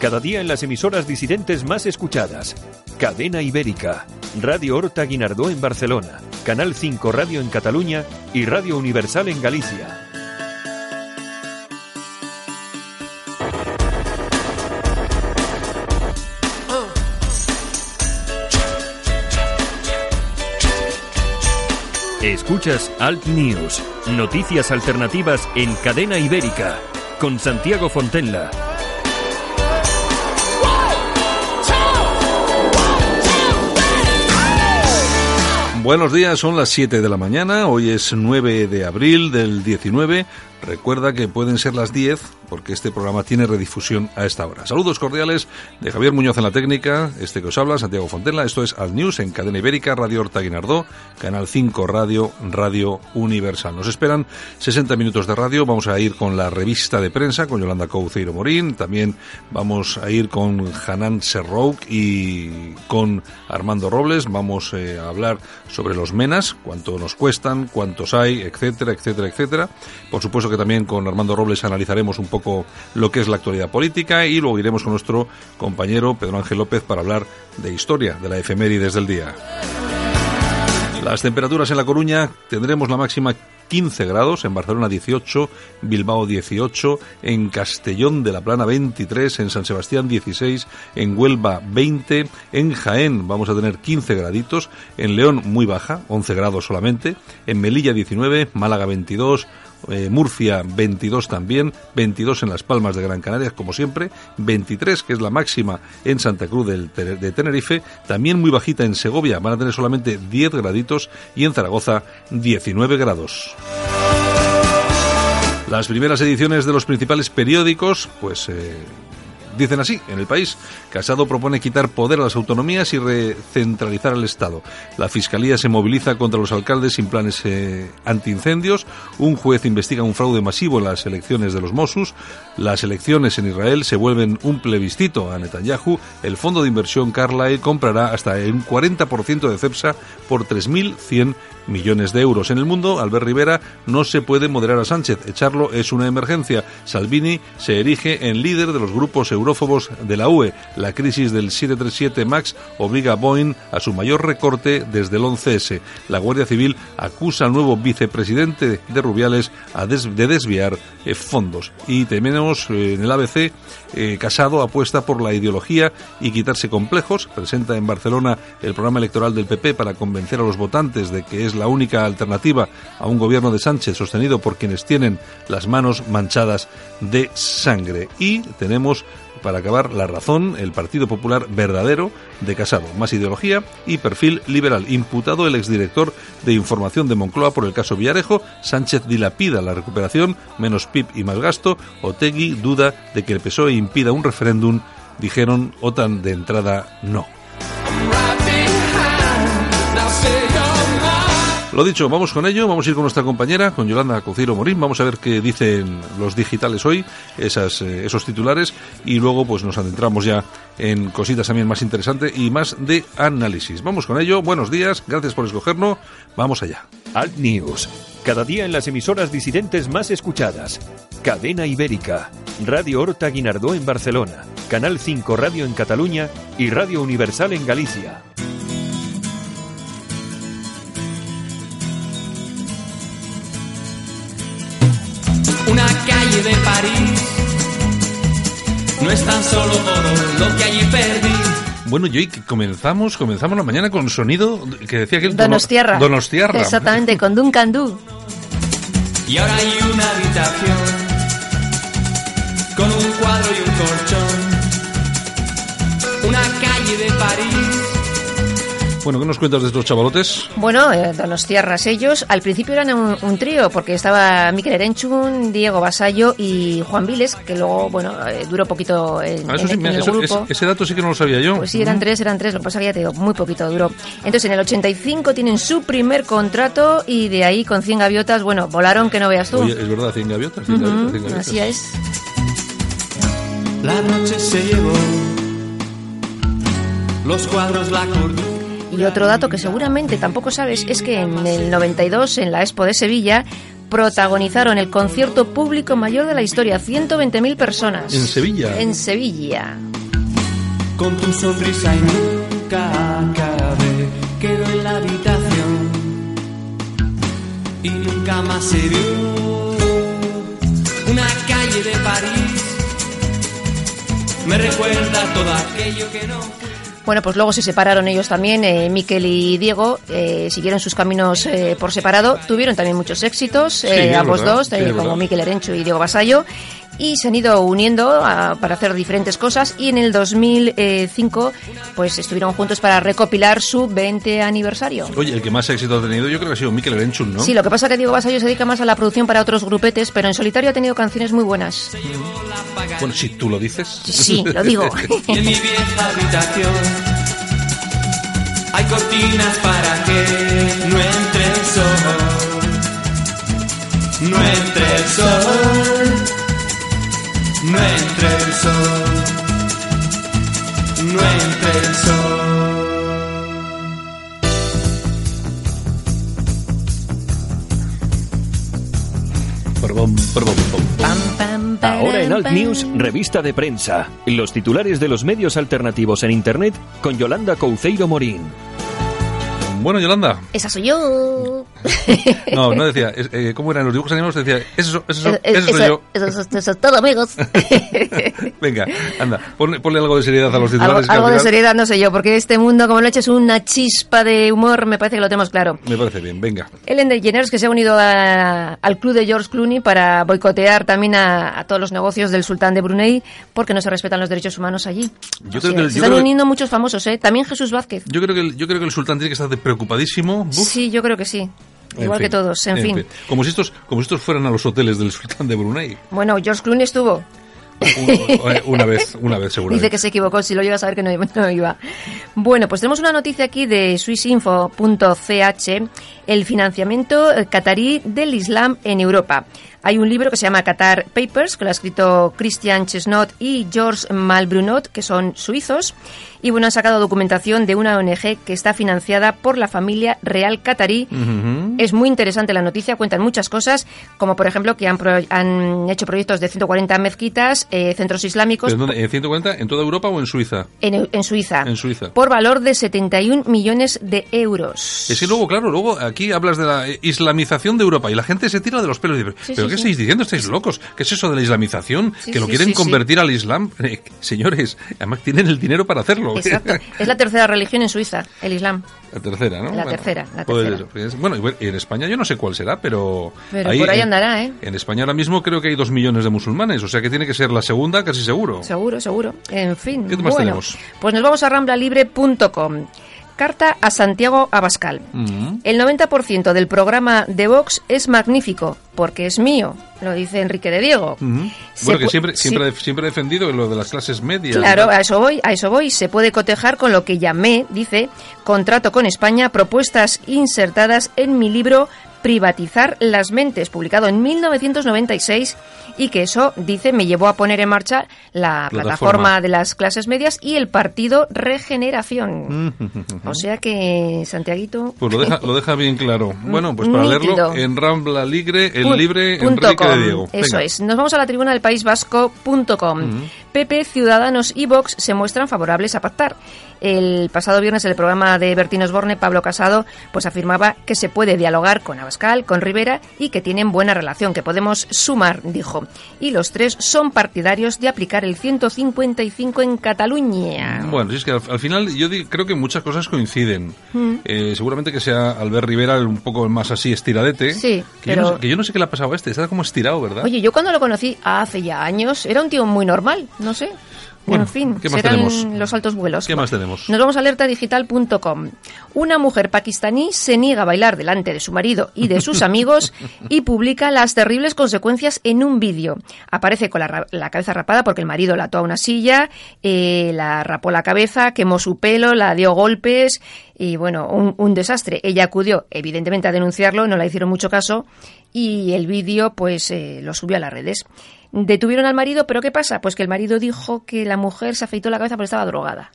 Cada día en las emisoras disidentes más escuchadas. Cadena Ibérica, Radio Horta Guinardó en Barcelona, Canal 5 Radio en Cataluña y Radio Universal en Galicia. Escuchas Alt News, noticias alternativas en cadena ibérica, con Santiago Fontenla. Buenos días, son las 7 de la mañana, hoy es 9 de abril del 19. Recuerda que pueden ser las 10 porque este programa tiene redifusión a esta hora. Saludos cordiales de Javier Muñoz en la técnica, este que os habla, Santiago Fontela. Esto es Al News en Cadena Ibérica, Radio Horta Guinardó, Canal 5 Radio, Radio Universal. Nos esperan 60 minutos de radio. Vamos a ir con la revista de prensa, con Yolanda Couceiro Morín. También vamos a ir con Hanan Serrouk y con Armando Robles. Vamos eh, a hablar sobre los menas, cuánto nos cuestan, cuántos hay, etcétera, etcétera, etcétera. Por supuesto que también con Armando Robles analizaremos un poco lo que es la actualidad política y luego iremos con nuestro compañero Pedro Ángel López para hablar de historia de la efemérides del día. Las temperaturas en La Coruña tendremos la máxima 15 grados, en Barcelona 18, Bilbao 18, en Castellón de la Plana 23, en San Sebastián 16, en Huelva 20, en Jaén vamos a tener 15 graditos, en León muy baja, 11 grados solamente, en Melilla 19, Málaga 22, eh, Murcia 22 también, 22 en Las Palmas de Gran Canaria, como siempre, 23 que es la máxima en Santa Cruz del, de Tenerife, también muy bajita en Segovia, van a tener solamente 10 graditos y en Zaragoza 19 grados. Las primeras ediciones de los principales periódicos, pues eh, Dicen así, en el país, Casado propone quitar poder a las autonomías y recentralizar el Estado. La Fiscalía se moviliza contra los alcaldes sin planes eh, antiincendios. Un juez investiga un fraude masivo en las elecciones de los Mossos. Las elecciones en Israel se vuelven un plebiscito a Netanyahu. El fondo de inversión Carlyle comprará hasta un 40% de CEPSA por 3.100 millones de euros. En el mundo, Albert Rivera no se puede moderar a Sánchez. Echarlo es una emergencia. Salvini se erige en líder de los grupos europeos de la UE. La crisis del 737 MAX obliga a Boeing a su mayor recorte desde el 11S. La Guardia Civil acusa al nuevo vicepresidente de Rubiales de desviar eh, fondos. Y tenemos eh, en el ABC, eh, Casado apuesta por la ideología y quitarse complejos. Presenta en Barcelona el programa electoral del PP para convencer a los votantes de que es la única alternativa a un gobierno de Sánchez sostenido por quienes tienen las manos manchadas de sangre. Y tenemos para acabar, la razón, el Partido Popular verdadero de Casado. Más ideología y perfil liberal. Imputado el exdirector de Información de Moncloa por el caso Villarejo. Sánchez dilapida la recuperación, menos PIB y más gasto. Otegui duda de que el PSOE impida un referéndum. Dijeron OTAN de entrada no. Lo dicho, vamos con ello, vamos a ir con nuestra compañera, con Yolanda Cociro Morín, vamos a ver qué dicen los digitales hoy, esas, eh, esos titulares, y luego pues nos adentramos ya en cositas también más interesantes y más de análisis. Vamos con ello, buenos días, gracias por escogernos, vamos allá. Alt News, cada día en las emisoras disidentes más escuchadas. Cadena Ibérica, Radio Horta Guinardó en Barcelona, Canal 5 Radio en Cataluña y Radio Universal en Galicia. De París. No es tan solo todo lo que allí perdí. Bueno, y comenzamos, comenzamos la mañana con sonido que decía que Donostierra. Donostierra. Exactamente, con Duncan Du. Y ahora hay una habitación con un cuadro y un colchón. Una calle de París Bueno, ¿qué nos cuentas de estos chavalotes? Bueno, eh, Donostiarras ellos, al principio eran un, un trío, porque estaba Miquel Erenchun, Diego Basallo y Juan Viles, que luego, bueno, eh, duró poquito en, Ah, eso en- sí, en mira, el eso- grupo. ese, ese dato sí que no lo sabía yo. Pues sí, eran tres, eran tres, lo que pasa que ya te digo, muy poquito duró. Entonces, en el 85 tienen su primer contrato y de ahí con 100 gaviotas, bueno, volaron que no veas tú. Oye, es verdad, 100 gaviotas, 100 Ujú, gaviotas, 100 gaviotas. así es. La noche se llevó los cuadros, la cordura. Y otro dato que seguramente tampoco sabes es que en el 92, en la Expo de Sevilla, protagonizaron el concierto público mayor de la historia, 120.000 personas. ¿En Sevilla? En Sevilla. Con tu sonrisa y nunca acabé. Quedó en la habitación y nunca más se vio. Una calle de París me recuerda todo aquello que no. Bueno, pues luego se separaron ellos también, eh, Miquel y Diego, eh, siguieron sus caminos eh, por separado, tuvieron también muchos éxitos, eh, Sí, ambos verdad, dos, sí, eh, como. Miquel Erenchu y Diego Basallo, y se han ido uniendo a- para hacer diferentes cosas, y en el 2005 pues estuvieron juntos para recopilar su 20 aniversario. Oye, el que más éxito ha tenido yo creo que ha sido Mikel Erenchun, ¿no? Sí, lo que pasa es que Diego Basallo se dedica más a la producción para otros grupetes, pero en solitario ha tenido canciones muy buenas. Bueno, si tú lo dices. Sí, lo digo. En mi vieja habitación hay cortinas para que no entre el sol. No entre el sol. No entre el sol. No entre el sol. Ahora en Alt. News, revista de prensa. Los titulares de los medios alternativos en Internet con Yolanda Couceiro Morín. Bueno, Yolanda. Esa soy yo. No, no decía. es- eh, ¿Cómo eran los dibujos animados? Decía, eso, eso, eso, eh, soy yo. Eso, eso- eso es todo, amigos. Venga, anda, ponle, ponle algo de seriedad a los algo titulares. que al algo de seriedad no sé yo, porque este mundo, como lo eches una chispa de humor, me parece que lo tenemos claro. Me parece bien, venga. Ellen DeGeneres que se ha unido a- al club de George Clooney para boicotear también a, a todos los negocios del sultán de Brunei porque no se respetan los derechos humanos allí. Yo O creo sea, que el- se yo están creo uniendo muchos famosos, ¿eh? También Jesús Vázquez. Yo creo que el, yo creo que el sultán tiene que estar de preocupadísimo. Buf. Sí, yo creo que sí. En Igual fin, que todos, en, fin. Como si estos, como si estos fueran a los hoteles del sultán de Brunei. Bueno, George Clooney estuvo. Un- eh, una vez, una vez seguramente. Dice que se equivocó, si lo llegas a saber que no, no iba. Bueno, pues tenemos una noticia aquí de swissinfo.ch, el financiamiento eh, catarí del Islam en Europa. Hay un libro que se llama Qatar Papers, que lo ha escrito Christian Chesnot y George Malbrunot, que son suizos. Y bueno, han sacado documentación de una ONG que está financiada por la familia real catarí. Es muy interesante la noticia, cuentan muchas cosas, como por ejemplo que han, pro- han hecho proyectos de 140 mezquitas, eh, centros islámicos ¿Pero dónde? ¿En 140? ¿En toda Europa o en Suiza? en, en Suiza. En Suiza. Por valor de 71 millones de euros. Es que luego, claro, luego aquí hablas de la islamización de Europa y la gente se tira de los pelos y dice, Sí, ¿pero sí, qué sí. estáis diciendo? ¿Estáis locos? ¿Qué es eso de la islamización? Que lo quieren convertir al Islam. Eh, señores, además tienen el dinero para hacerlo. Exacto. Es la tercera religión en Suiza, el Islam. La tercera, ¿no? La tercera, la pues tercera. pues, bueno, en España yo no sé cuál será, pero... Pero por ahí andará, ¿eh? En España ahora mismo creo que hay dos millones de musulmanes, o sea que tiene que ser la segunda casi seguro. Seguro, seguro. En fin. ¿Qué más bueno, tenemos? Pues nos vamos a ramblalibre.com. Carta a Santiago Abascal. Mm. El 90% del programa de Vox es magnífico, porque es mío, lo dice Enrique de Diego. Bueno, que siempre, sí. siempre, he- defendido lo de las clases medias. Claro, a eso voy, a eso voy. Se puede cotejar con lo que llamé, dice, contrato con España, propuestas insertadas en mi libro Privatizar las mentes, publicado en 1996 y que eso, dice, me llevó a poner en marcha la Plataforma. plataforma de las clases medias y el partido Regeneración. O sea que, Santiaguito... Pues lo deja, lo deja bien claro. Bueno, pues para Nítido. leerlo en Rambla Ligre, el Pun- libre punto Enrique com. de Diego. Eso es. Nos vamos a la tribuna del País Vasco.com. PP, Ciudadanos y Vox se muestran favorables a pactar. El pasado viernes en el programa de Bertín Osborne, Pablo Casado, pues afirmaba que se puede dialogar con Abascal, con Rivera y que tienen buena relación, que podemos sumar, dijo. Y los tres son partidarios de aplicar el 155 en Cataluña. Bueno, si es que al, al final yo di- creo que muchas cosas coinciden. Eh, seguramente que sea Albert Rivera el un poco más así estiradete. Sí, que, yo no pero- sé, que yo no sé qué le ha pasado a este, está como estirado, ¿verdad? Oye, yo cuando lo conocí hace ya años, era un tío muy normal. no sé. Bueno, en fin, ¿qué más serán tenemos? los altos vuelos. ¿Qué más tenemos? Nos vamos a alertadigital.com. Una mujer pakistaní se niega a bailar delante de su marido y de sus amigos y publica las terribles consecuencias en un vídeo. Aparece con la, la cabeza rapada porque el marido la ató a una silla, eh, la rapó la cabeza, quemó su pelo, la dio golpes y bueno, un, un desastre. Ella acudió evidentemente a denunciarlo, no le hicieron mucho caso y el vídeo pues eh, lo subió a las redes. Detuvieron al marido, pero ¿qué pasa? Pues que el marido dijo que la mujer se afeitó la cabeza porque estaba drogada.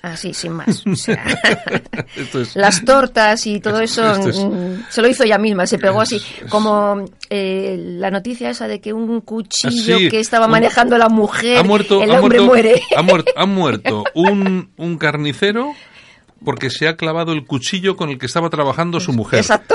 Así, sin más. O sea, Esto es- las tortas y todo eso es- mm, se lo hizo ella misma, se pegó así. Como eh, la noticia esa de que un cuchillo Ah, que estaba un- manejando la mujer, ha muerto, el ha hombre muerto, muere. Ha muerto, ha muerto un, un carnicero porque se ha clavado el cuchillo con el que estaba trabajando su mujer. Exacto.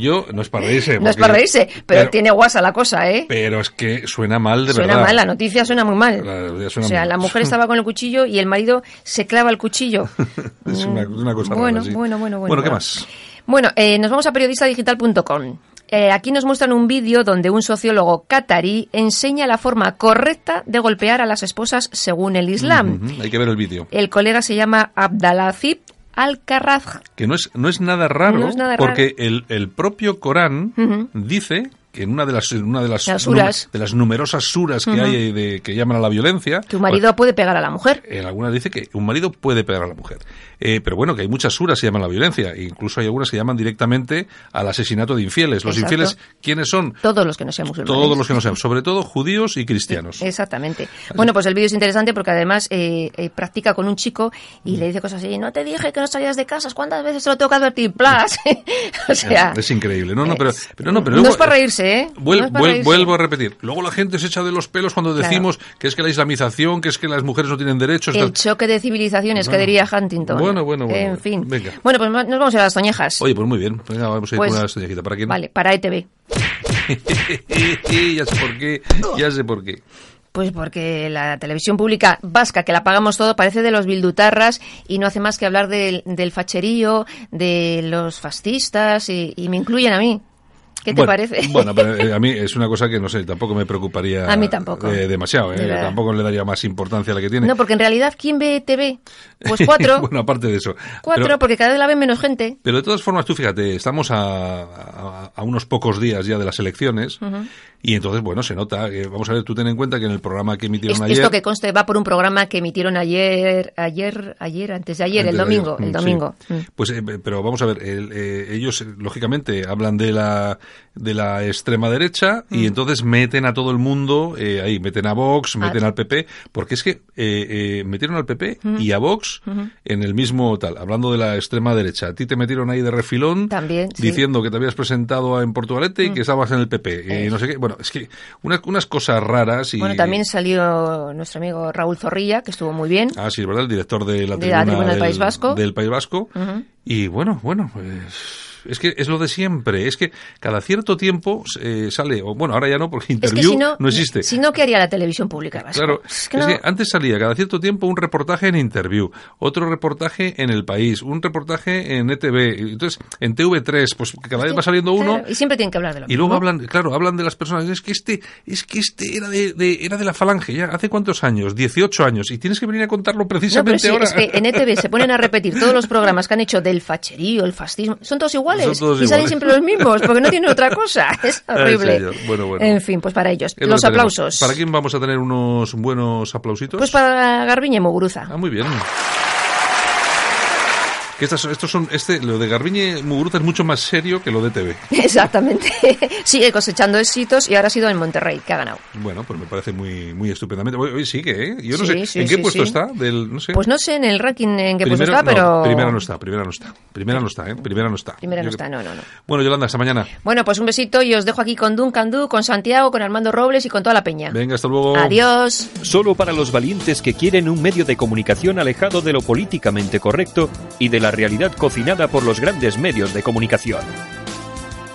Yo, no es para reírse. No es para reírse, pero, tiene guasa la cosa, ¿eh? Pero es que suena mal de Suena verdad. mal, la noticia suena muy mal. La suena o sea, la mujer estaba con el cuchillo y el marido se clava el cuchillo. Es una, una cosa bueno, rara, sí. bueno, bueno, bueno, Bueno, ¿qué más? Bueno, eh, nos vamos a periodistadigital.com. Eh, aquí nos muestran un vídeo donde un sociólogo catarí enseña la forma correcta de golpear a las esposas según el Islam. Hay que ver el vídeo. El colega se llama Abdalazib Al-Karraz. Que no es, no es nada raro, No es nada porque el, el propio Corán dice que en una de las, una de las, Las suras. de las numerosas suras que hay de, que llaman a la violencia, Que un marido puede pegar a la mujer. pues, en algunas dice que un marido puede pegar a la mujer. Eh, pero bueno, que hay muchas suras que llaman la violencia, e incluso hay algunas que llaman directamente al asesinato de infieles. Los Exacto. infieles, ¿quiénes son? Todos los que no sean musulmanes. Todos los que no sean, sobre todo judíos y cristianos. Exactamente. Bueno, pues el vídeo es interesante porque además eh, eh, practica con un chico y le dice cosas así, no te dije que no salías de casas, ¿cuántas veces te lo tengo que advertir? ¡Plas! o sea... es increíble. No, no, pero, pero no, pero no luego- es para reírse, ¿eh? Vuel- No es para vuel- reírse. vuelvo a repetir. Luego la gente se echa de los pelos cuando Claro. decimos que es que la islamización, que es que las mujeres no tienen derechos. El tal. choque de civilizaciones, que Bueno. diría Huntington. Bueno, bueno, bueno. En fin. Venga. Bueno, pues nos vamos a ir a las toñejas. Oye, pues muy bien. Venga, vamos a ir Pues- con una estrellita. ¿Para quién? Vale, para ETV. ya sé por qué. Ya sé por qué. Pues porque la televisión pública vasca, que la pagamos todo, parece de los bildutarras y no hace más que hablar del, del facherío, de los fascistas y, y me incluyen a mí. ¿Qué te Bueno, parece? Bueno, pero eh, a mí es una cosa que no sé, tampoco me preocuparía A mí tampoco. eh, demasiado. eh, De. Tampoco le daría más importancia a la que tiene. No, porque en realidad, ¿quién ve TV? Pues cuatro. bueno, aparte de eso. cuatro, Pero- porque cada vez la ven menos gente. Pero de todas formas, tú fíjate, estamos a, a- a unos pocos días ya de las elecciones y entonces, bueno, se nota. que- vamos a ver, tú ten en cuenta que en el programa que emitieron Es- ayer... esto que conste va por un programa que emitieron ayer, ayer, ayer, antes de ayer, Antes el domingo, ayer, el mm, domingo. sí. Mm. Pues, eh, pero vamos a ver, el, eh, ellos eh, lógicamente hablan de la de la extrema derecha Mm. y entonces meten a todo el mundo eh, ahí, meten a Vox, meten Ah. al PP, porque es que eh, eh, metieron al PP Mm. y a Vox en el mismo tal, hablando de la extrema derecha. A ti te metieron ahí de refilón También, sí. Mm. diciendo que te habías presentado en Portugalete y que estabas en el PP. y no sé qué. Bueno, es que una- unas cosas raras y Bueno, también salió nuestro amigo Raúl Zorrilla, que estuvo muy bien. Ah, sí, es verdad, el director de la De la tribuna, tribuna del País Vasco. Del País Vasco. Y bueno, bueno, pues, es que es lo de siempre. Es que cada cierto tiempo eh, sale, o bueno, ahora ya no, porque Es que Interview si no, existe. Si no, ¿qué haría la televisión pública vasca? Claro, Es es que antes salía cada cierto tiempo un reportaje en Interview, otro reportaje en El País, un reportaje en ETV, entonces en TV3, pues cada vez va saliendo uno Claro, y siempre tienen que hablar de lo y luego hablan, claro, hablan de las personas. Es que este, es que este era de, de- era de la falange, ya hace cuántos años, 18 años, y tienes que venir a contarlo No, pero precisamente sí, ahora. es que en ETV se ponen a repetir todos los programas que han hecho del facherío, el fascismo, son todos iguales. Son todos y salen iguales. siempre los mismos, porque no tienen otra cosa. Es Ay, horrible. señor. Bueno, bueno. En fin, pues para ellos. Lo Los aplausos. ¿Para quién vamos a tener unos buenos aplausitos? Pues para Garbiñe Muguruza. Ah, muy bien. Que estas, estos son, este, lo de Garbiñe Muguruza es mucho más serio que lo de TV. Exactamente. Sigue cosechando éxitos y ahora ha sido en Monterrey, que ha ganado. Bueno, pues me parece muy, muy estupendamente. Hoy, hoy sigue, ¿eh? Yo no Sí, sé, sí, ¿en qué sí, puesto sí. está? Del, no sé. Pues no sé en el ranking en qué puesto está, pero... no, primera no está, primera no está. Primera no está, ¿eh? Primera no está. Primera no está, no, no, no. Bueno, Yolanda, hasta mañana. Bueno, pues un besito y os dejo aquí con Duncan Du, con Santiago, con Armando Robles y con toda la peña. Venga, hasta luego. Adiós. Solo para los valientes que quieren un medio de comunicación alejado de lo políticamente correcto y de la realidad cocinada por los grandes medios de comunicación.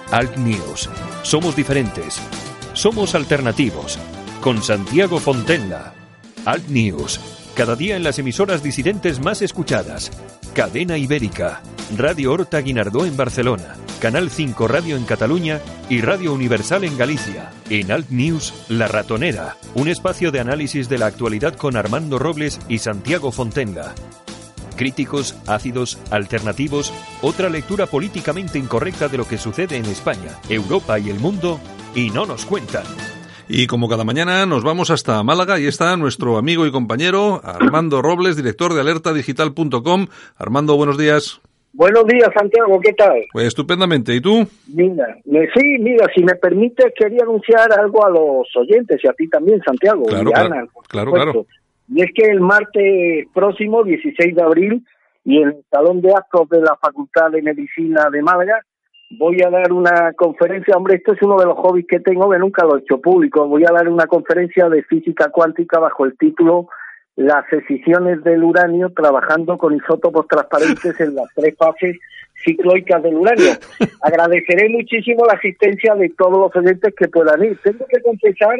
Alt News. Somos diferentes. Somos alternativos. Con Santiago Fontenla. Alt News. Cada día en las emisoras disidentes más escuchadas. Cadena Ibérica. Radio Horta Guinardó en Barcelona. Canal 5 Radio en Cataluña y Radio Universal en Galicia. En Alt News, La Ratonera, un espacio de análisis de la actualidad con Armando Robles y Santiago Fontenga. Críticos, ácidos, alternativos, otra lectura políticamente incorrecta de lo que sucede en España, Europa y el mundo, y no nos cuentan. Y como cada mañana nos vamos hasta Málaga y está nuestro amigo y compañero Armando Robles, director de alertadigital.com. Armando, buenos días. Buenos días, Santiago, ¿qué tal? Pues estupendamente, ¿y tú? Mira, sí, mira, si me permite, quería anunciar algo a los oyentes y a ti también, Santiago. Claro, y claro, Ana, por claro, supuesto. claro. Y es que el martes próximo, 16 de abril, y en el Salón de Actos de la Facultad de Medicina de Málaga, voy a dar una conferencia, hombre, esto es uno de los hobbies que tengo que nunca lo he hecho público, voy a dar una conferencia de física cuántica bajo el título Las escisiones del uranio trabajando con isótopos transparentes en las tres fases cicloicas del uranio. Agradeceré muchísimo la asistencia de todos los oyentes que puedan ir. Tengo que confesar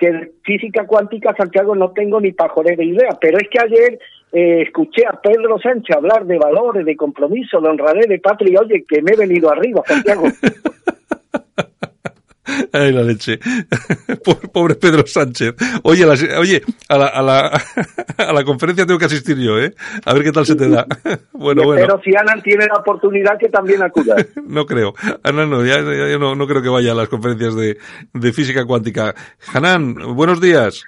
que física cuántica, Santiago, no tengo ni pajorera idea, pero es que ayer eh, escuché a Pedro Sánchez hablar de valores, de compromiso, de honradez, de patria, oye, que me he venido arriba, Santiago. Ay, la leche. Pobre, Pedro Sánchez. Oye, a la, oye, a la, a, la, a la conferencia tengo que asistir yo, ¿eh? A ver qué tal se te da. Bueno, bueno. Espero si Ana tiene la oportunidad que también acuda. No creo. Ana no, ya, ya- ya no, no creo que vaya a las conferencias de, de física cuántica. Hanan, buenos días.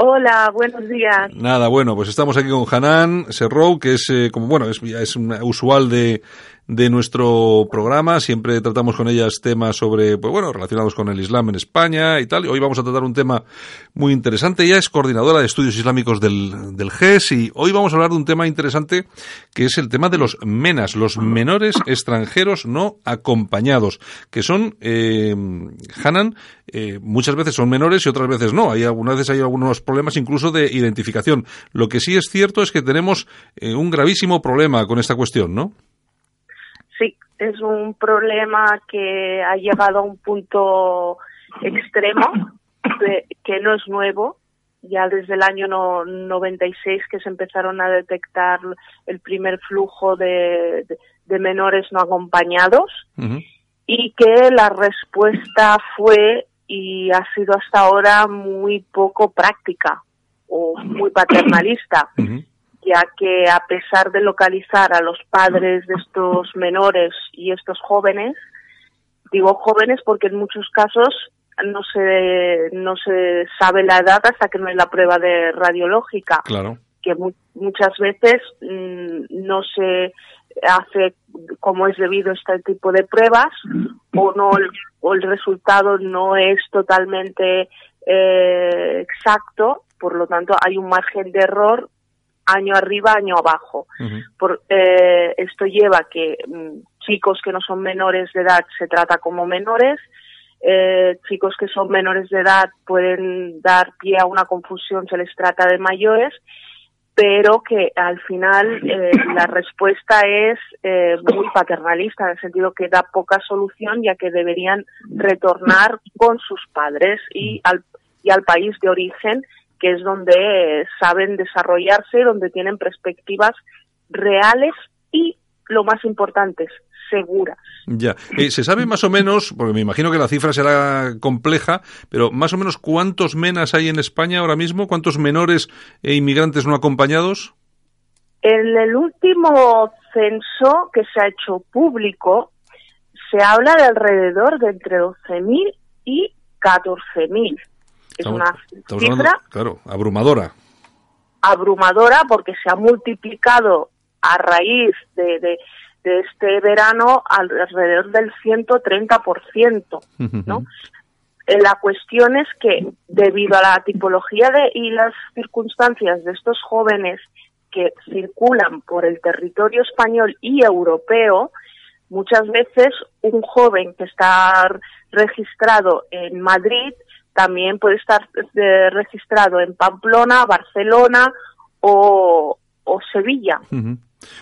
Hola, buenos días. Nada, bueno, pues estamos aquí con Hanan Serrou, que es, eh, como bueno, es, ya es una usual de, de nuestro programa. Siempre tratamos con ellas temas sobre, pues bueno, relacionados con el Islam en España y tal. Hoy vamos a tratar un tema muy interesante. Ella es coordinadora de estudios islámicos del, del GES y hoy vamos a hablar de un tema interesante que es el tema de los MENAS, los menores extranjeros no acompañados, que son, eh, Hanan, eh, muchas veces son menores y otras veces no. Hay algunas veces hay algunos problemas incluso de identificación. Lo que sí es cierto es que tenemos eh, un gravísimo problema con esta cuestión, ¿no? Sí, es un problema que ha llegado a un punto extremo, de- que no es nuevo. Ya desde el año no- 96 que se empezaron a detectar el primer flujo de, de- de menores no acompañados y que la respuesta fue y ha sido hasta ahora muy poco práctica o muy paternalista. Ujú. Ya que a pesar de localizar a los padres de estos menores y estos jóvenes, digo jóvenes porque en muchos casos no se no se sabe la edad hasta que no hay la prueba de radiológica, Claro. que mu- muchas veces mm, no se hace como es debido este tipo de pruebas o no el, o el resultado no es totalmente eh, exacto, por lo tanto hay un margen de error año arriba, año abajo. Por, eh, esto lleva a que mm, chicos que no son menores de edad se trata como menores, eh, chicos que son menores de edad pueden dar pie a una confusión, se les trata de mayores, pero que al final eh, la respuesta es eh, muy paternalista, en el sentido que da poca solución, ya que deberían retornar con sus padres y al, y al país de origen, que es donde saben desarrollarse, donde tienen perspectivas reales y, lo más importante, seguras. Ya. Eh, ¿Se sabe más o menos, porque me imagino que la cifra será compleja, pero más o menos cuántos menas hay en España ahora mismo? ¿Cuántos menores e inmigrantes no acompañados? En el último censo que se ha hecho público, se habla de alrededor de entre 12.000 y 14.000. Es una cifra hablando, claro, abrumadora. abrumadora porque se ha multiplicado a raíz de, de, de este verano alrededor del 130%, ¿no? Eh, La cuestión es que debido a la tipología de, y las circunstancias de estos jóvenes que circulan por el territorio español y europeo, muchas veces un joven que está registrado en Madrid también puede estar eh, registrado en Pamplona, Barcelona o, o Sevilla.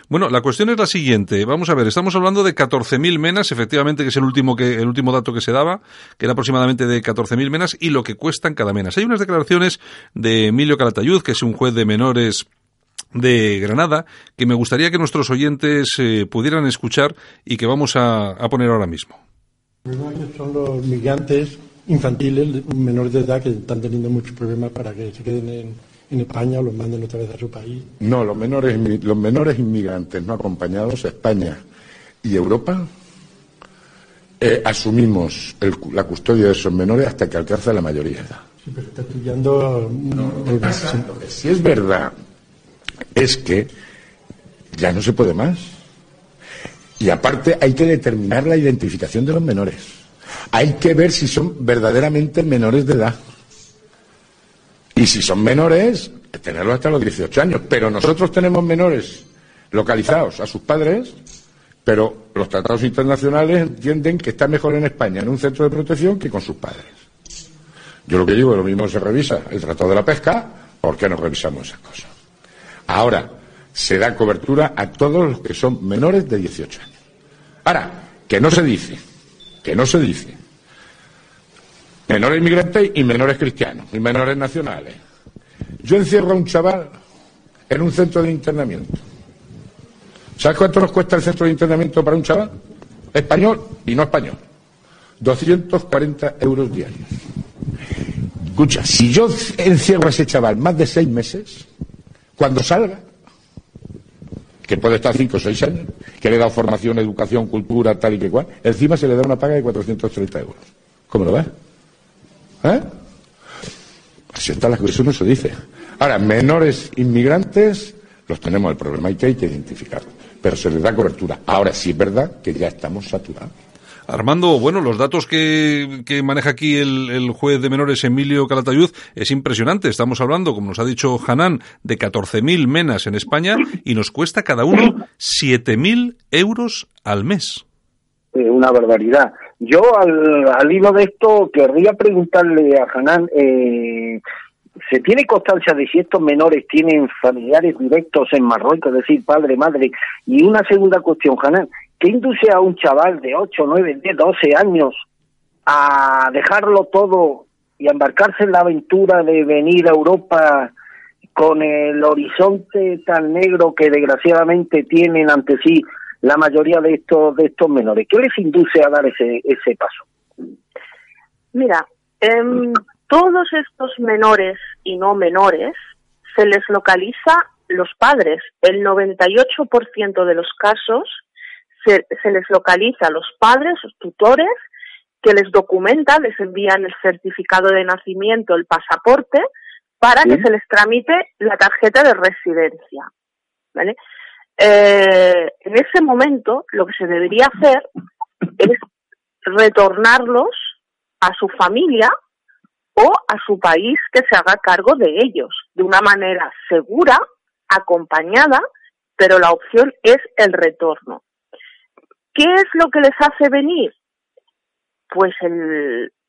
Bueno, la cuestión es la siguiente. Vamos a ver, estamos hablando de 14.000 menas, efectivamente, que es el último, que, el último dato que se daba, que era aproximadamente de 14.000 menas, y lo que cuestan cada menas. Hay unas declaraciones de Emilio Calatayud, que es un juez de menores de Granada que me gustaría que nuestros oyentes eh, pudieran escuchar y que vamos a, a poner ahora mismo. Son los migrantes infantiles menores de edad que están teniendo muchos problemas para que se queden en, en España o los manden otra vez a su país. No, los menores, los menores inmigrantes no acompañados, España y Europa, eh, asumimos el, la custodia de esos menores hasta que alcanza la mayoría de edad. Sí, pero está estudiando... No, lo que pasa, lo que sí es verdad es que ya no se puede más. Y aparte hay que determinar la identificación de los menores. Hay que ver si son verdaderamente menores de edad. Y si son menores, tenerlos hasta los 18 años. Pero nosotros tenemos menores localizados a sus padres, pero los tratados internacionales entienden que está mejor en España en un centro de protección que con sus padres. Yo lo que digo, lo mismo se revisa el Tratado de la Pesca, ¿por qué no revisamos esas cosas? Ahora, se da cobertura a todos los que son menores de 18 años. Ahora, que no se dice, que no se dice, menores inmigrantes y menores cristianos, y menores nacionales. Yo encierro a un chaval en un centro de internamiento. ¿Sabes cuánto nos cuesta el centro de internamiento para un chaval? Español y no español. 240 euros diarios. Escucha, si yo encierro a ese chaval más de seis meses, cuando salga, que puede estar cinco o seis años, que le he dado formación, educación, cultura, tal y que cual, encima se le da una paga de 430 euros. ¿Cómo lo ves? ¿Eh? Así está la eso no se dice. Ahora, menores inmigrantes, los tenemos el problema, hay que, hay que identificarlos, pero se les da cobertura. Ahora sí es verdad que ya estamos saturados. Armando, bueno, los datos que, que maneja aquí el, el, juez de menores Emilio Calatayud es impresionante. Estamos hablando, como nos ha dicho Hanan, de 14.000 menas en España y nos cuesta cada uno 7.000 euros al mes. Eh, una barbaridad. Yo, al, al, hilo de esto, querría preguntarle a Hanan, eh, ¿se tiene constancia de si estos menores tienen familiares directos en Marruecos, es decir, padre, madre? Y una segunda cuestión, Hanan, ¿Qué induce a un chaval de 8, 9, 10, 12 años a dejarlo todo y a embarcarse en la aventura de venir a Europa con el horizonte tan negro que desgraciadamente tienen ante sí la mayoría de estos de estos menores? ¿Qué les induce a dar ese ese paso? Mira, eh, todos estos menores y no menores se les localiza los padres. El 98% de los casos se, se, les localiza a los padres, los tutores, que les documentan, les envían el certificado de nacimiento, el pasaporte, para ¿Sí? que se les tramite la tarjeta de residencia. ¿vale? Eh, en ese momento, lo que se debería hacer es retornarlos a su familia o a su país que se haga cargo de ellos, de una manera segura, acompañada, pero la opción es el retorno. ¿Qué es lo que les hace venir? Pues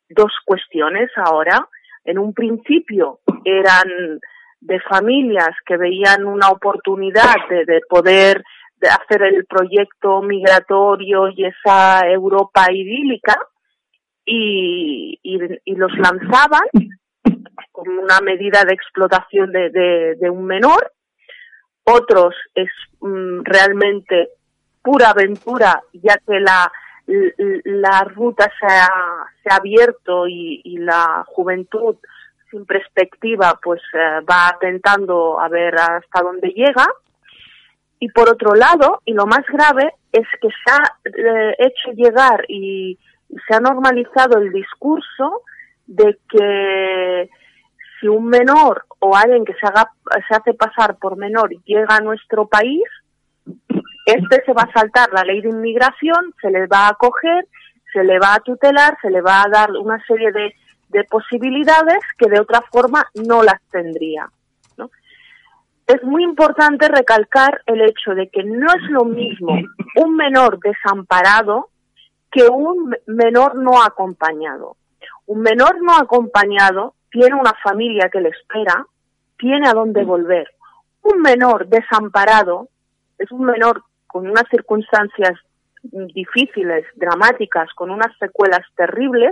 dos cuestiones ahora. En un principio eran de familias que veían una oportunidad de, de poder de hacer el proyecto migratorio y esa Europa idílica y, los lanzaban como una medida de explotación de, de, de un menor. Otros es mm, realmente pura aventura, ya que la, la ruta se ha, se ha abierto y, la juventud sin perspectiva pues eh, va atentando a ver hasta dónde llega. Y por otro lado, y lo más grave, es que se ha eh, hecho llegar y se ha normalizado el discurso de que si un menor o alguien que se haga se hace pasar por menor llega a nuestro país, este se va a saltar la ley de inmigración, se le va a acoger, se le va a tutelar, se le va a dar una serie de, de posibilidades que de otra forma no las tendría. Es muy importante recalcar el hecho de que no es lo mismo un menor desamparado que un menor no acompañado. Un menor no acompañado tiene una familia que le espera, tiene a dónde volver. Un menor desamparado es un menor con unas circunstancias difíciles, dramáticas, con unas secuelas terribles,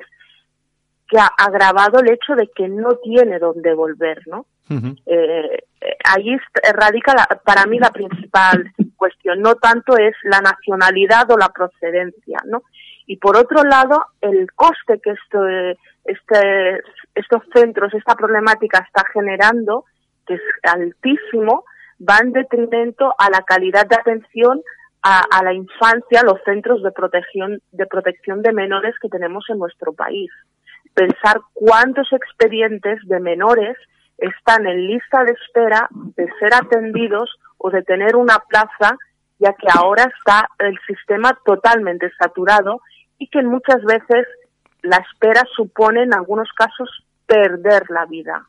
que ha agravado el hecho de que no tiene dónde volver, ¿no? eh, ahí radica para mí la principal cuestión, no tanto es la nacionalidad o la procedencia, ¿no? Y por otro lado, el coste que esto, este, estos centros, esta problemática está generando, que es altísimo, va en detrimento a la calidad de atención a, a, la infancia, los centros de protección, de protección de menores que tenemos en nuestro país. Pensar cuántos expedientes de menores están en lista de espera de ser atendidos o de tener una plaza, ya que ahora está el sistema totalmente saturado y que muchas veces la espera supone en algunos casos perder la vida.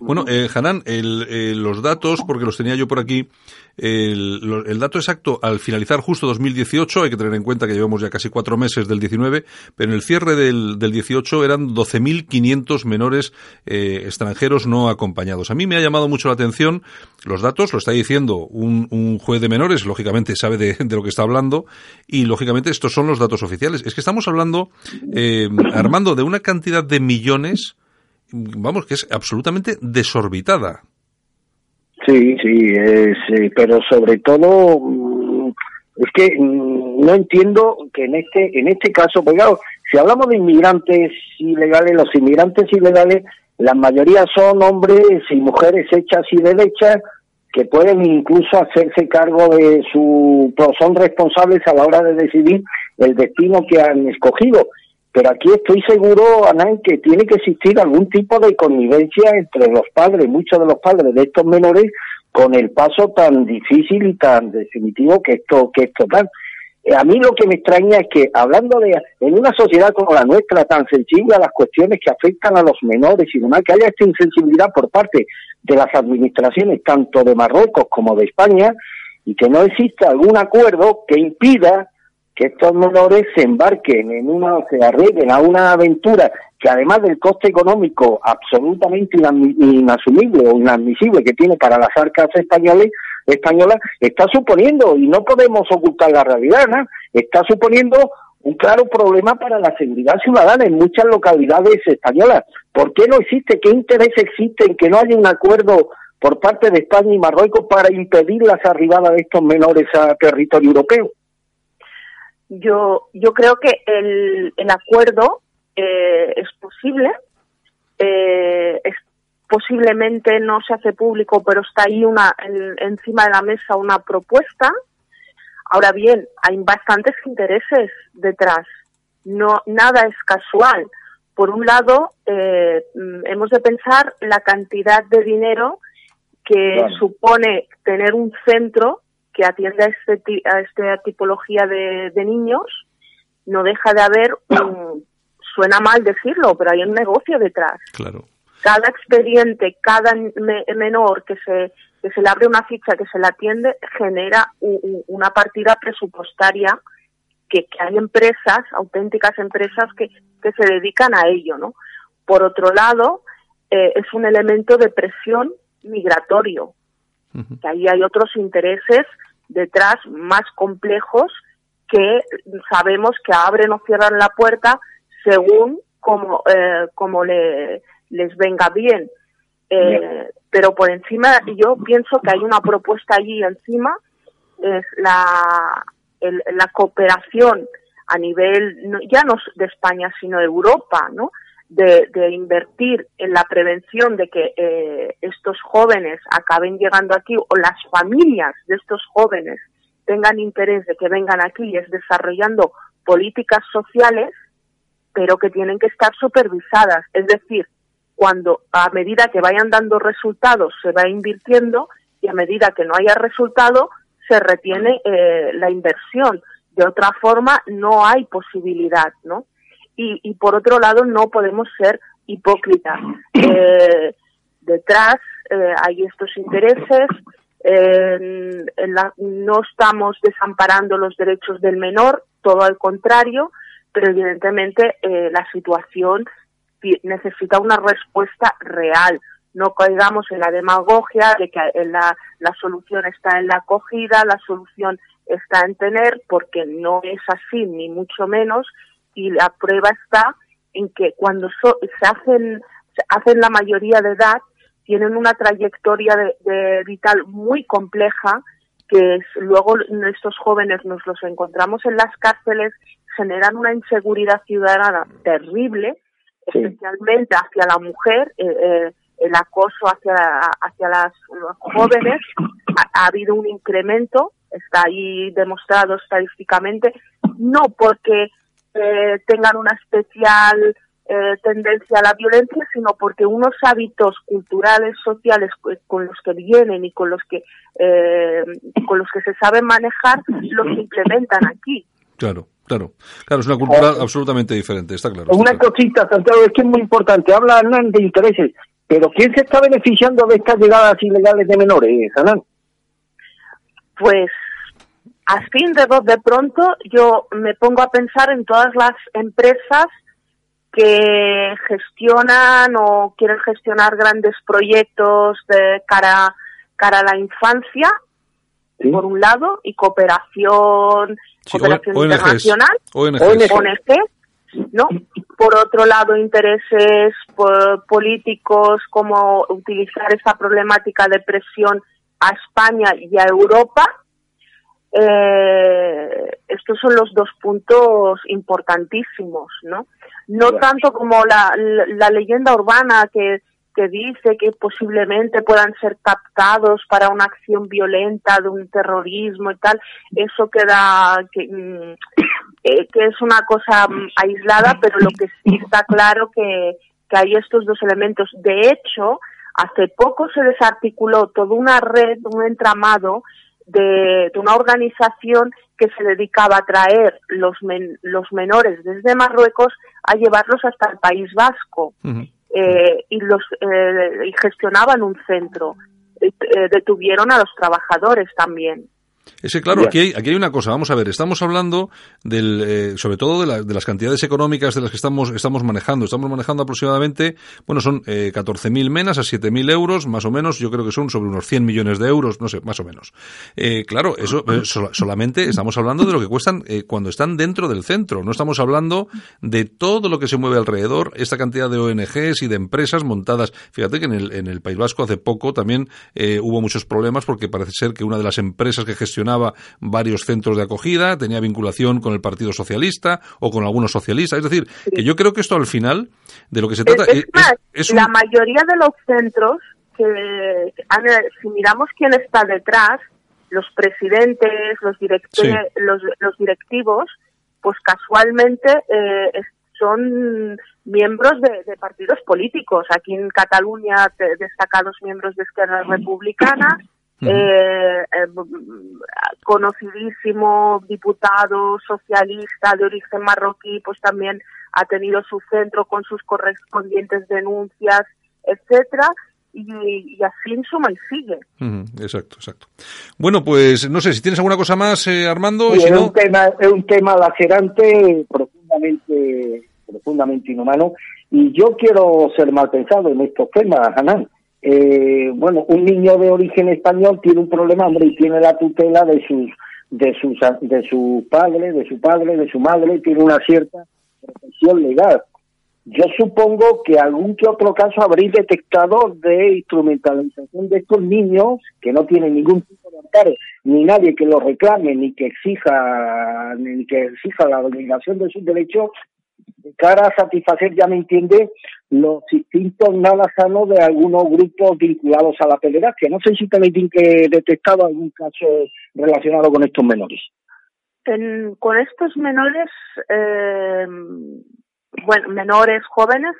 Bueno, eh, Hanan, eh, los datos, porque los tenía yo por aquí, el, dato exacto al finalizar justo 2018, hay que tener en cuenta que llevamos ya casi cuatro meses del 19, pero en el cierre del, del 18 eran 12.500 menores eh, extranjeros no acompañados. A mí me ha llamado mucho la atención los datos, lo está diciendo un, un juez de menores, lógicamente sabe de, de, lo que está hablando, y lógicamente estos son los datos oficiales. Es que estamos hablando, eh, Armando, de una cantidad de millones vamos, que es absolutamente desorbitada. Sí, sí, es, pero sobre todo mm, es que mm, no entiendo que en este en este caso, pues claro, si hablamos de inmigrantes ilegales, los inmigrantes ilegales, la mayoría son hombres y mujeres hechas y derechas que pueden incluso hacerse cargo de su, son responsables a la hora de decidir el destino que han escogido. Pero aquí estoy seguro, Anán, que tiene que existir algún tipo de connivencia entre los padres, muchos de los padres de estos menores, con el paso tan difícil y tan definitivo que esto, que esto dan. Eh, a mí lo que me extraña es que, hablando de, en una sociedad como la nuestra, tan sensible a las cuestiones que afectan a los menores y demás, que haya esta insensibilidad por parte de las administraciones, tanto de Marruecos como de España, y que no exista algún acuerdo que impida que estos menores se embarquen en una, se arreglen a una aventura que además del coste económico absolutamente inasumible o inadmisible que tiene para las arcas españoles, españolas, está suponiendo, y no podemos ocultar la realidad, ¿no? está suponiendo un claro problema para la seguridad ciudadana en muchas localidades españolas. ¿Por qué no existe? ¿Qué interés existe en que no haya un acuerdo por parte de España y Marruecos para impedir las arribadas de estos menores a territorio europeo? Yo, yo creo que el, el acuerdo eh, es posible, eh, es, posiblemente no se hace público, pero está ahí una, en, encima de la mesa una propuesta. Ahora bien, hay bastantes intereses detrás. No, nada es casual. Por un lado, eh, hemos de pensar la cantidad de dinero que claro. supone tener un centro que atiende a, este, a esta tipología de, de niños, no deja de haber un, suena mal decirlo, pero hay un negocio detrás. Claro. Cada expediente, cada me, menor que se, que se le abre una ficha, que se le atiende, genera u, una partida presupuestaria que, que, hay empresas, auténticas empresas que, que se dedican a ello, ¿no? Por otro lado, eh, es un elemento de presión migratorio, uh -huh. que ahí hay otros intereses detrás más complejos que sabemos que abren o cierran la puerta según como, eh, como le, les venga bien. Eh, pero por encima, yo pienso que hay una propuesta allí encima, es la, el, la cooperación a nivel, ya no de España, sino de Europa, ¿no? De, de, invertir en la prevención de que eh, estos jóvenes acaben llegando aquí o las familias de estos jóvenes tengan interés de que vengan aquí y es desarrollando políticas sociales, pero que tienen que estar supervisadas. Es decir, cuando a medida que vayan dando resultados se va invirtiendo y a medida que no haya resultado se retiene eh, la inversión. De otra forma no hay posibilidad, ¿no? Y, y por otro lado no podemos ser hipócritas. Eh, detrás eh, hay estos intereses, no estamos desamparando los derechos del menor, todo al contrario, pero evidentemente eh, la situación necesita una respuesta real. No caigamos en la demagogia de que la, la solución está en la acogida, la solución está en tener, porque no es así, ni mucho menos, y la prueba está en que cuando se hacen se hacen la mayoría de edad tienen una trayectoria de, vital muy compleja que luego estos jóvenes nos los encontramos en las cárceles generan una inseguridad ciudadana terrible especialmente hacia la mujer eh, eh, el acoso hacia hacia las jóvenes. Ha, habido un incremento está ahí demostrado estadísticamente no porque eh, tengan una especial eh, tendencia a la violencia, sino porque unos hábitos culturales, sociales con los que vienen y con los que eh, con los que se saben manejar los implementan aquí. Claro. Claro, claro, es una cultura absolutamente diferente, está claro. una cosita, Santiago, es que es muy importante. Habla Hernán de intereses, pero ¿quién se está beneficiando de estas llegadas ilegales de menores, Hernán? Pues así de, de pronto yo me pongo a pensar en todas las empresas que gestionan o quieren gestionar grandes proyectos de cara, cara a la infancia, por un lado, y cooperación, cooperación internacional, ONG, ¿no? Por otro lado, intereses políticos como utilizar esa problemática de presión a España y a Europa. Eh, estos son los dos puntos importantísimos, ¿no? no tanto como la, la, leyenda urbana que, que dice que posiblemente puedan ser captados para una acción violenta de un terrorismo y tal, eso queda que, mm, eh, que es una cosa mm, aislada, pero lo que sí está claro que, que hay estos dos elementos. De hecho, hace poco se desarticuló toda una red, un entramado de, de una organización que se dedicaba a traer los, los menores desde Marruecos a llevarlos hasta el País Vasco eh, y los eh, y gestionaban un centro. Eh, detuvieron a los trabajadores también. Ese, claro, aquí hay, aquí hay una cosa, vamos a ver, estamos hablando del, eh, sobre todo de, de, las cantidades económicas de las que estamos, estamos manejando. Estamos manejando aproximadamente, bueno, son eh, 14.000 menas a 7.000 euros, más o menos, yo creo que son sobre unos 100 millones de euros, no sé, más o menos. Eh, claro, eso eh, solamente estamos hablando de lo que cuestan eh, cuando están dentro del centro, no estamos hablando de todo lo que se mueve alrededor, esta cantidad de ONGs y de empresas montadas. Fíjate que en el, en el País Vasco hace poco también hubo muchos problemas porque parece ser que una de las empresas que gestionaba varios centros de acogida, tenía vinculación con el Partido Socialista o con algunos socialistas. Es decir, que yo creo que esto al final, de lo que se trata... Es, la mayoría de los centros, que si miramos quién está detrás, los presidentes, los, los, directivos, pues casualmente eh, son miembros de, partidos políticos. Aquí en Cataluña destacados miembros de Esquerra Republicana, eh, eh, conocidísimo diputado socialista de origen marroquí, pues también ha tenido su centro con sus correspondientes denuncias, etcétera. Y, así suma y sigue. exacto, exacto. Bueno, pues no sé si tienes alguna cosa más, eh, Armando. es, un tema, es un tema lacerante, profundamente, profundamente inhumano. Y yo quiero ser mal pensado en estos temas, Hanan eh, bueno, un niño de origen español tiene un problema, hombre, y tiene la tutela de sus de sus de su padre, de su padre, de su madre, tiene una cierta protección legal. Yo supongo que algún que otro caso habréis detectado de instrumentalización de estos niños que no tienen ningún tipo de amparo, ni nadie que los reclame, ni que exija, ni que exija la obligación de sus derechos, de cara a satisfacer, ya me entiende, los instintos nada sanos de algunos grupos vinculados a la pederastia. No sé si tenéis que detectado algún caso relacionado con estos menores. con estos menores, eh, bueno, menores jóvenes,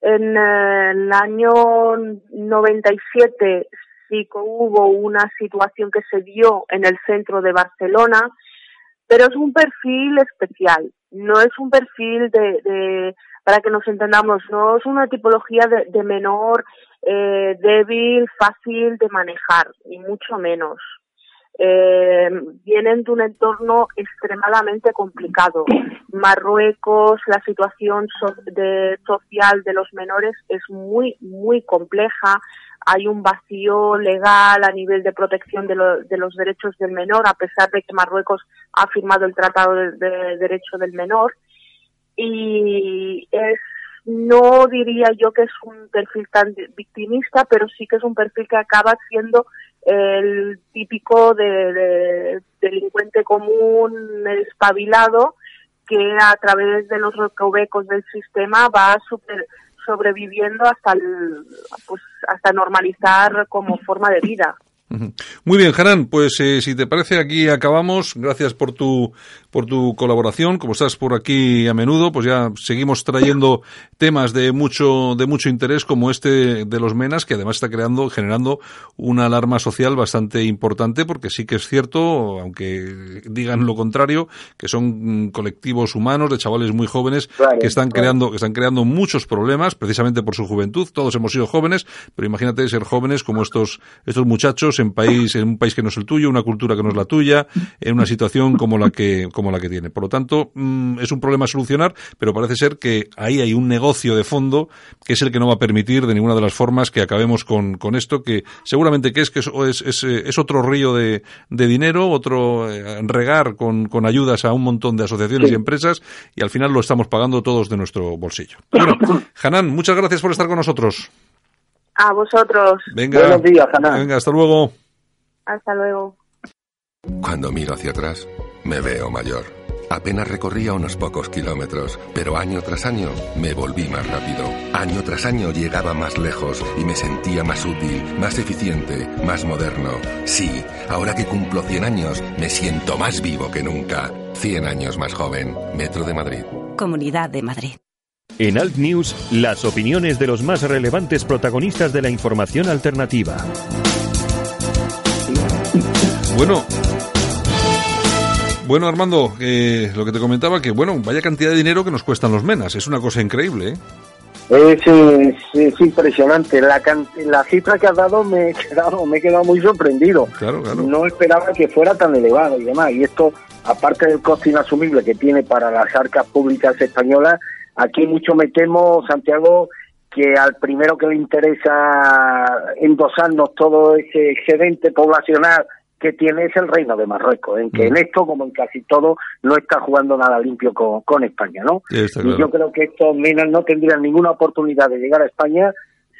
en eh, el año 97 sí que hubo una situación que se dio en el centro de Barcelona, pero es un perfil especial no es un perfil de, de para que nos entendamos, no es una tipología de, menor eh, débil, fácil de manejar, ni mucho menos. Eh, vienen de un entorno extremadamente complicado. Marruecos, la situación de, social de los menores es muy, muy compleja hay un vacío legal a nivel de protección de, los derechos del menor, a pesar de que Marruecos ha firmado el Tratado de, Derecho del Menor. y es no diría yo que es un perfil tan victimista, pero sí que es un perfil que acaba siendo el típico de, delincuente común, espabilado, que a través de los recovecos del sistema va super, sobreviviendo hasta pues hasta normalizar como forma de vida. Muy bien, Hanan, pues eh, si te parece aquí acabamos. Gracias por tu por tu colaboración. Como estás por aquí a menudo, pues ya seguimos trayendo temas de mucho, de mucho interés como este de los menas, que además está creando, generando una alarma social bastante importante, porque sí que es cierto, aunque digan lo contrario, que son colectivos humanos de chavales muy jóvenes que están creando, que están creando muchos problemas, precisamente por su juventud. Todos hemos sido jóvenes, pero imagínate ser jóvenes como estos, estos muchachos en país, en un país que no es el tuyo, una cultura que no es la tuya, en una situación como la que, como la que tiene. Por lo tanto, mm, es un problema a solucionar, pero parece ser que ahí hay un negocio de fondo que es el que no va a permitir de ninguna de las formas que acabemos con, con esto, que seguramente que es que es, es, es otro río de, de dinero, otro eh, regar con, con, ayudas a un montón de asociaciones y empresas, y al final lo estamos pagando todos de nuestro bolsillo. Bueno, Hanan, muchas gracias por estar con nosotros. A vosotros. Venga, Buenos días, Hanan. Venga, hasta luego. Hasta luego. Cuando miro hacia atrás, me veo mayor. Apenas recorría unos pocos kilómetros, pero año tras año me volví más rápido. Año tras año llegaba más lejos y me sentía más útil, más eficiente, más moderno. Sí, ahora que cumplo 100 años, me siento más vivo que nunca. 100 años más joven. Metro de Madrid. Comunidad de Madrid. En Alt News, las opiniones de los más relevantes protagonistas de la información alternativa. Bueno, bueno, Armando, eh, lo que te comentaba, que bueno, vaya cantidad de dinero que nos cuestan los menas, es una cosa increíble, ¿eh? Es, impresionante. La, la cifra que has dado me he quedado, me he quedado muy sorprendido. Claro, claro. No esperaba que fuera tan elevado y demás. Y esto, aparte del coste inasumible que tiene para las arcas públicas españolas, aquí mucho me temo, Santiago, que al primero que le interesa endosarnos todo ese excedente poblacional que tiene es el reino de Marruecos, en que mm. en esto, como en casi todo, no está jugando nada limpio con, con España, ¿no? y yo creo que estos minas no tendrían ninguna oportunidad de llegar a España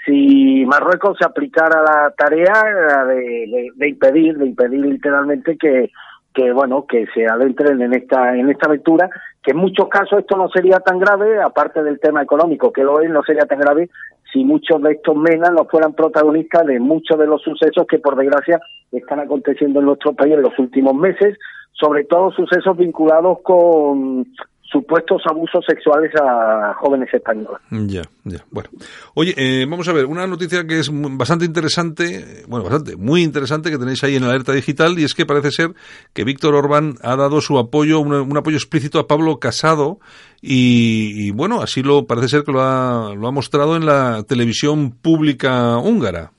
si Marruecos se aplicara la tarea de, de, impedir, de impedir literalmente que, que bueno, que se adentren en esta, en esta aventura, que en muchos casos esto no sería tan grave, aparte del tema económico, que lo es, no sería tan grave si muchos de estos menas no fueran protagonistas de muchos de los sucesos que por desgracia están aconteciendo en nuestro país en los últimos meses, sobre todo sucesos vinculados con supuestos abusos sexuales a jóvenes españoles. Ya, ya. Bueno, oye, eh, vamos a ver, una noticia que es bastante interesante, bueno, bastante, muy interesante que tenéis ahí en alerta digital y es que parece ser que Víctor Orbán ha dado su apoyo, un, apoyo explícito a Pablo Casado y, y, bueno, así lo parece ser que lo ha, lo ha mostrado en la televisión pública húngara.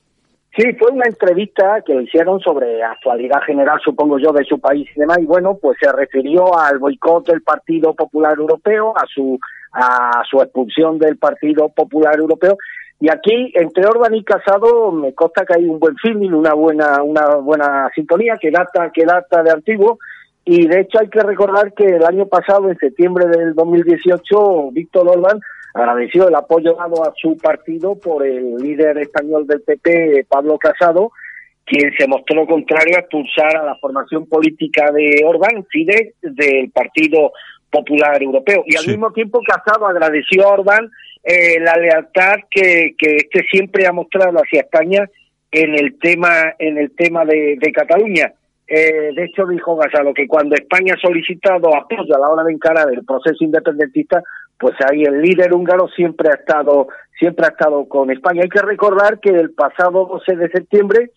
Sí, fue una entrevista que le hicieron sobre actualidad general, supongo yo, de su país y demás, y bueno, pues se refirió al boicot del Partido Popular Europeo, a su, a su expulsión del Partido Popular Europeo, y aquí, entre Orban y Casado, me consta que hay un buen feeling, una buena, una buena sintonía que data, que data de antiguo, y de hecho hay que recordar que el año pasado, en septiembre del 2018, Víctor Orban agradeció el apoyo dado a su partido por el líder español del PP, Pablo Casado, quien se mostró contrario a expulsar a la formación política de Orbán, Fidesz, del Partido Popular Europeo. Y al mismo tiempo Casado agradeció a Orbán eh, la lealtad que, que este siempre ha mostrado hacia España en el tema en el tema de, de Cataluña. Eh, de hecho, dijo Casado que cuando España ha solicitado apoyo a la hora de encarar el proceso independentista, pues ahí el líder húngaro siempre ha estado siempre ha estado con España. Hay que recordar que el pasado 12 de septiembre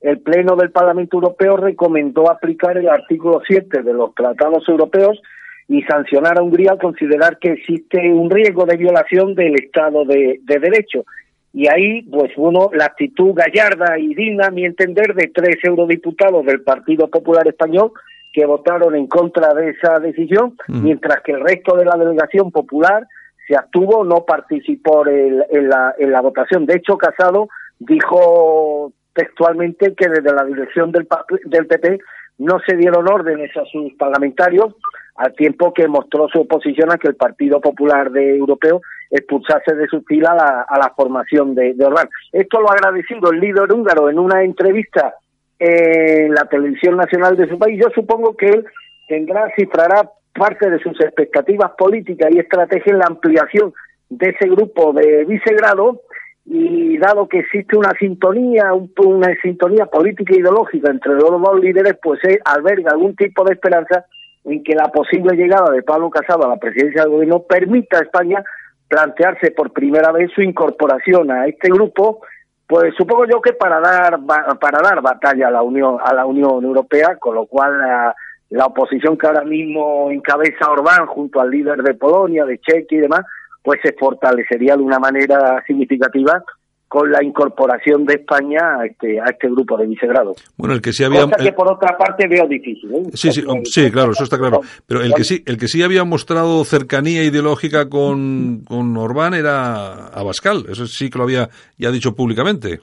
el Pleno del Parlamento Europeo recomendó aplicar el artículo 7 de los tratados europeos y sancionar a Hungría al considerar que existe un riesgo de violación del Estado de Derecho. Y ahí, pues uno, la actitud gallarda y digna, a mi entender, de tres eurodiputados del Partido Popular Español que votaron en contra de esa decisión, mientras que el resto de la delegación popular se abstuvo, no participó en, la, en la votación. De hecho, Casado dijo textualmente que desde la dirección del, del PP no se dieron órdenes a sus parlamentarios al tiempo que mostró su oposición a que el Partido Popular de Europeo expulsase de su fila a la, formación de, de Orbán. Esto lo ha agradecido el líder húngaro en una entrevista en la televisión nacional de su país. Yo supongo que él tendrá, cifrará parte de sus expectativas políticas y estrategias en la ampliación de ese grupo de vicegrado y dado que existe una sintonía, una sintonía política e ideológica entre los dos líderes, pues él alberga algún tipo de esperanza en que la posible llegada de Pablo Casado a la presidencia del gobierno permita a España plantearse por primera vez su incorporación a este grupo, pues supongo yo que para dar para dar batalla a la Unión a la Unión Europea, con lo cual la, la oposición que ahora mismo encabeza Orbán junto al líder de Polonia, de Chequia y demás, pues se fortalecería de una manera significativa con la incorporación de España a este, a este grupo de vicegrado. Bueno, el que sí había... Cosa que por otra parte veo difícil. ¿eh? Sí, sí, sí, claro, eso está claro. Pero el que sí, el que sí había mostrado cercanía ideológica con, con Orbán era Abascal. Eso sí que lo había ya dicho públicamente.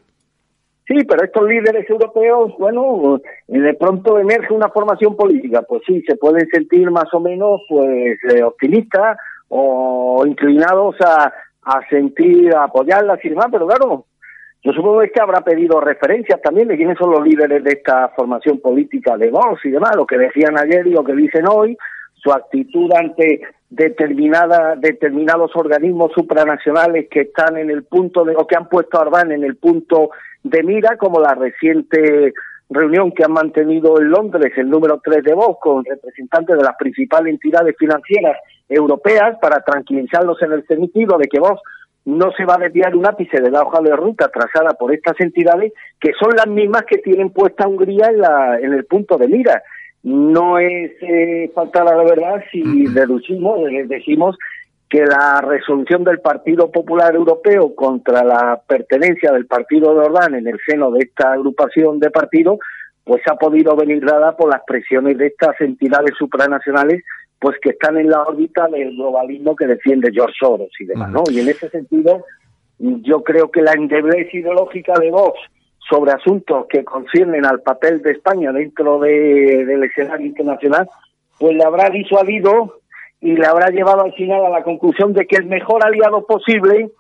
Sí, pero estos líderes europeos, bueno, de pronto emerge una formación política. Pues sí, se pueden sentir más o menos pues eh, optimistas o inclinados a, a sentir, a apoyarlas y demás, pero claro, yo supongo que habrá pedido referencias también de quiénes son los líderes de esta formación política de Vox y demás, lo que decían ayer y lo que dicen hoy, su actitud ante determinada, determinados organismos supranacionales que están en el punto de, o que han puesto a Orbán en el punto de mira, como la reciente reunión que han mantenido en Londres el número 3 de Vox con representantes de las principales entidades financieras europeas para tranquilizarlos en el sentido de que vos no se va a desviar un ápice de la hoja de ruta trazada por estas entidades que son las mismas que tienen puesta Hungría en, la, en el punto de mira. No es eh, faltar a la verdad si deducimos, eh, decimos que la resolución del Partido Popular Europeo contra la pertenencia del Partido de Ordán en el seno de esta agrupación de partidos, pues ha podido venir dada por las presiones de estas entidades supranacionales pues que están en la órbita del globalismo que defiende George Soros y demás, ¿no? Y en ese sentido, yo creo que la endeblez ideológica de Vox sobre asuntos que conciernen al papel de España dentro de, del escenario internacional, pues le habrá disuadido y le habrá llevado al final a la conclusión de que el mejor aliado posible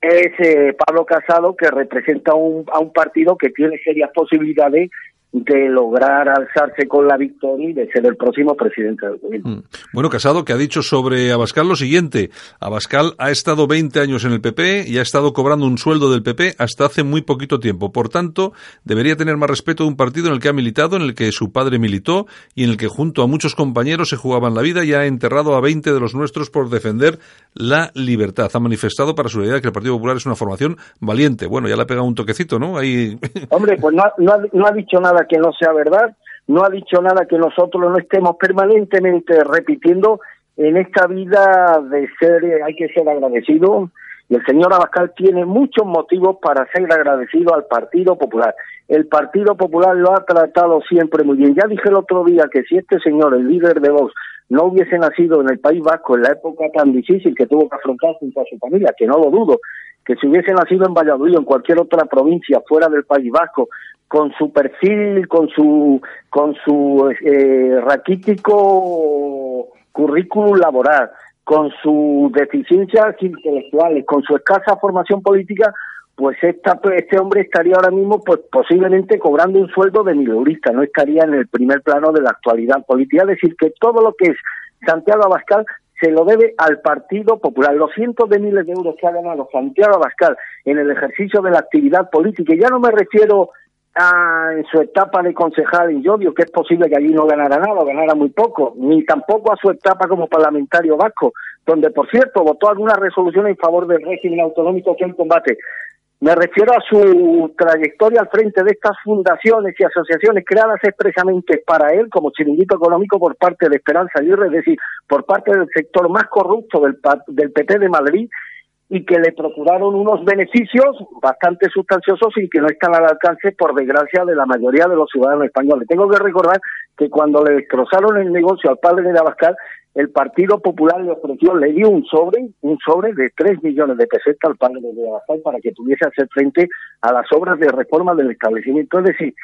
es eh, Pablo Casado, que representa un, a un partido que tiene serias posibilidades de lograr alzarse con la victoria y de ser el próximo presidente del gobierno. Mm. Bueno, Casado, que ha dicho sobre Abascal lo siguiente. Abascal ha estado 20 años en el PP y ha estado cobrando un sueldo del PP hasta hace muy poquito tiempo. Por tanto, debería tener más respeto de un partido en el que ha militado, en el que su padre militó y en el que junto a muchos compañeros se jugaban la vida y ha enterrado a 20 de los nuestros por defender la libertad. Ha manifestado para su idea que el Partido Popular es una formación valiente. Bueno, ya le ha pegado un toquecito, ¿no? Ahí... Hombre, pues no, no ha dicho nada que no sea verdad, no ha dicho nada que nosotros no estemos permanentemente repitiendo en esta vida de ser, hay que ser agradecido, y el señor Abascal tiene muchos motivos para ser agradecido al Partido Popular. El Partido Popular lo ha tratado siempre muy bien. Ya dije el otro día que si este señor, el líder de Vox, no hubiese nacido en el País Vasco en la época tan difícil que tuvo que afrontar junto a su familia, que no lo dudo, que si hubiese nacido en Valladolid o en cualquier otra provincia fuera del País Vasco, con su perfil, con su, con su eh, raquítico currículum laboral, con sus deficiencias intelectuales, con su escasa formación política, pues esta, este hombre estaría ahora mismo pues posiblemente cobrando un sueldo de mileurista, no estaría en el primer plano de la actualidad política. Es decir, que todo lo que es Santiago Abascal se lo debe al Partido Popular. Los cientos de miles de euros que ha ganado Santiago Abascal en el ejercicio de la actividad política, y ya no me refiero en su etapa de concejal en Llodio, que es posible que allí no ganara nada, o ganara muy poco, ni tampoco a su etapa como parlamentario vasco, donde, por cierto, votó alguna resolución en favor del régimen autonómico que en combate. Me refiero a su trayectoria al frente de estas fundaciones y asociaciones creadas expresamente para él como chiringuito económico por parte de Esperanza Aguirre, es decir, por parte del sector más corrupto del, del PT de Madrid y que le procuraron unos beneficios bastante sustanciosos y que no están al alcance, por desgracia, de la mayoría de los ciudadanos españoles. Tengo que recordar que cuando le destrozaron el negocio al padre de Abascal, el Partido Popular le ofreció, le dio un sobre, un sobre de 3 millones de pesetas al padre de Abascal para que pudiese hacer frente a las obras de reforma del establecimiento. Es decir,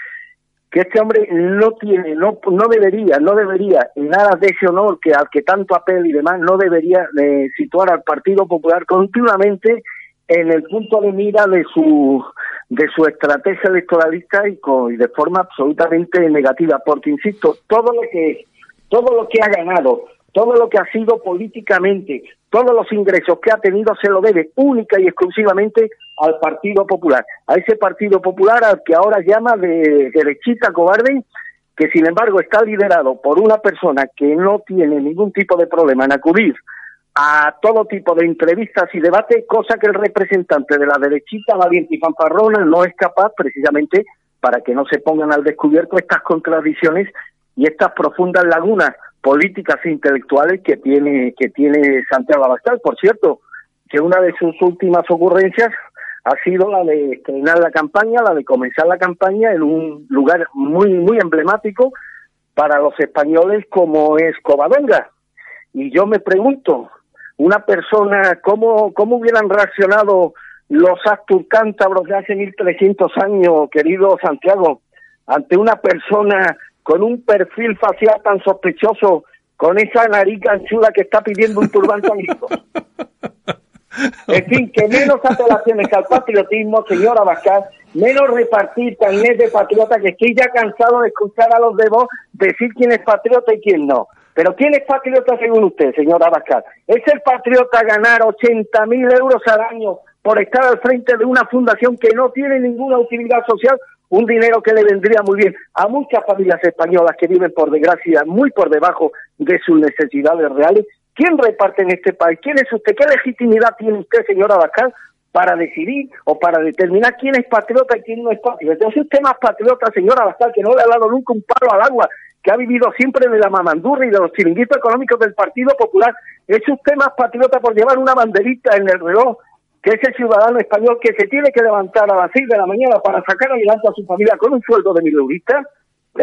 que este hombre no tiene, no, no debería, no debería, nada de ese honor que al que tanto apela y demás, no debería eh, situar al Partido Popular continuamente en el punto de mira de su de su estrategia electoralista y, y de forma absolutamente negativa, porque insisto, todo lo que todo lo que ha ganado, todo lo que ha sido políticamente, todos los ingresos que ha tenido se lo debe única y exclusivamente al Partido Popular, a ese Partido Popular al que ahora llama de derechita cobarde, que sin embargo está liderado por una persona que no tiene ningún tipo de problema en acudir a todo tipo de entrevistas y debates, cosa que el representante de la derechita valiente y fanfarrona no es capaz precisamente para que no se pongan al descubierto estas contradicciones y estas profundas lagunas políticas intelectuales que tiene que tiene Santiago Abascal. Por cierto, que una de sus últimas ocurrencias ha sido la de estrenar la campaña, la de comenzar la campaña en un lugar muy muy emblemático para los españoles como es Covadonga. Y yo me pregunto, una persona, ¿cómo, cómo hubieran reaccionado los actos cántabros de hace 1300 años, querido Santiago, ante una persona con un perfil facial tan sospechoso, con esa nariz anchuda que está pidiendo un turbante amigo. En fin, que menos apelaciones al patriotismo, señora Abascal, menos repartir carnet de patriota, que estoy ya cansado de escuchar a los de vos decir quién es patriota y quién no. Pero ¿quién es patriota según usted, señora Abascal? ¿Es el patriota ganar 80 mil euros al año por estar al frente de una fundación que no tiene ninguna utilidad social un dinero que le vendría muy bien a muchas familias españolas que viven por desgracia muy por debajo de sus necesidades reales. ¿Quién reparte en este país? ¿Quién es usted? ¿Qué legitimidad tiene usted, señora Abascal, para decidir o para determinar quién es patriota y quién no es patriota? Entonces usted más patriota, señora Abascal, que no le ha dado nunca un palo al agua, que ha vivido siempre de la mamandurra y de los chiringuitos económicos del Partido Popular. Es usted más patriota por llevar una banderita en el reloj que ese ciudadano español que se tiene que levantar a las seis de la mañana para sacar adelante a su familia con un sueldo de mil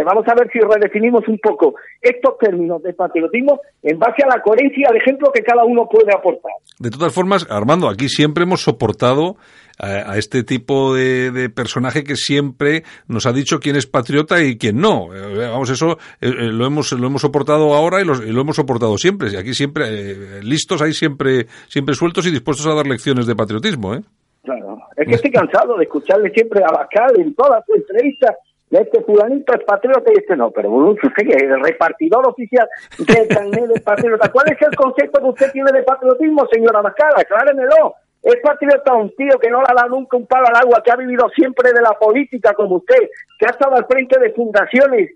vamos a ver si redefinimos un poco estos términos de patriotismo en base a la coherencia al ejemplo que cada uno puede aportar. De todas formas, Armando, aquí siempre hemos soportado a, este tipo de, personaje que siempre nos ha dicho quién es patriota y quién no. Eh, vamos, eso eh, eh, lo hemos lo hemos soportado ahora y, lo hemos soportado siempre. Y aquí siempre listos, hay siempre siempre sueltos y dispuestos a dar lecciones de patriotismo, ¿eh? Claro. Es que estoy cansado de escucharle siempre a Bacal en todas sus entrevistas este fulanito es patriota y este no, pero usted es el repartidor oficial de carnet de patriota. ¿Cuál es el concepto que usted tiene de patriotismo, señora Mascara? Acláremelo. Es patriota un tío que no le dado nunca un palo al agua, que ha vivido siempre de la política como usted, que ha estado al frente de fundaciones,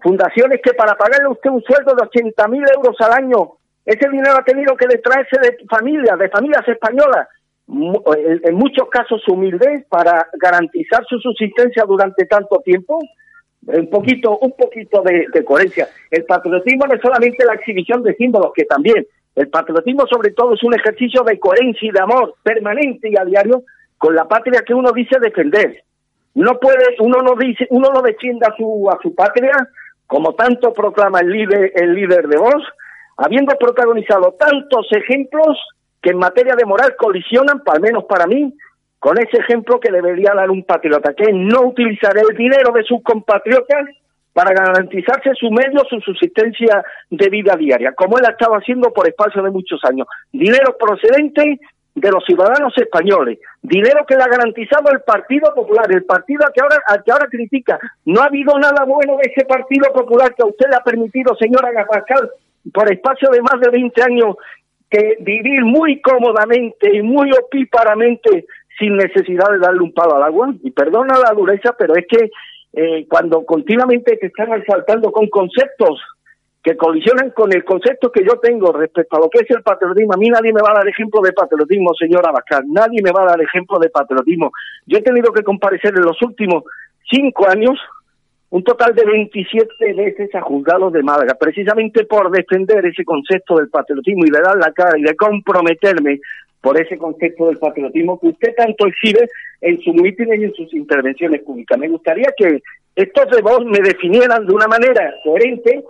fundaciones que para pagarle a usted un sueldo de 80 mil euros al año, ese dinero ha tenido que detraerse de familias, de familias españolas, en muchos casos humildes para garantizar su subsistencia durante tanto tiempo un poquito un poquito de, coherencia. El patriotismo no es solamente la exhibición de símbolos que también. El patriotismo sobre todo es un ejercicio de coherencia y de amor permanente y a diario con la patria que uno dice defender. No puede uno no dice uno no defiende a su a su patria como tanto proclama el líder el líder de voz habiendo protagonizado tantos ejemplos que en materia de moral colisionan, al menos para mí, con ese ejemplo que debería dar un patriota, que es no utilizar el dinero de sus compatriotas para garantizarse su medio, su subsistencia de vida diaria, como él ha estado haciendo por espacio de muchos años. Dinero procedente de los ciudadanos españoles, dinero que le ha garantizado el Partido Popular, el partido al que ahora, al que ahora critica. No ha habido nada bueno de ese Partido Popular que a usted le ha permitido, señora Gapascal, por espacio de más de 20 años, que vivir muy cómodamente y muy opíparamente sin necesidad de darle un palo al agua. Y perdona la dureza, pero es que eh, cuando continuamente te están asaltando con conceptos que colisionan con el concepto que yo tengo respecto a lo que es el patriotismo. A mí nadie me va a dar ejemplo de patriotismo, señora Abascal. Nadie me va a dar ejemplo de patriotismo. Yo he tenido que comparecer en los últimos cinco años un total de 27 veces a juzgados de Málaga, precisamente por defender ese concepto del patriotismo y de dar la cara y de comprometerme por ese concepto del patriotismo que usted tanto exhibe en sus mítines y en sus intervenciones públicas. Me gustaría que estos de vos me definieran de una manera coherente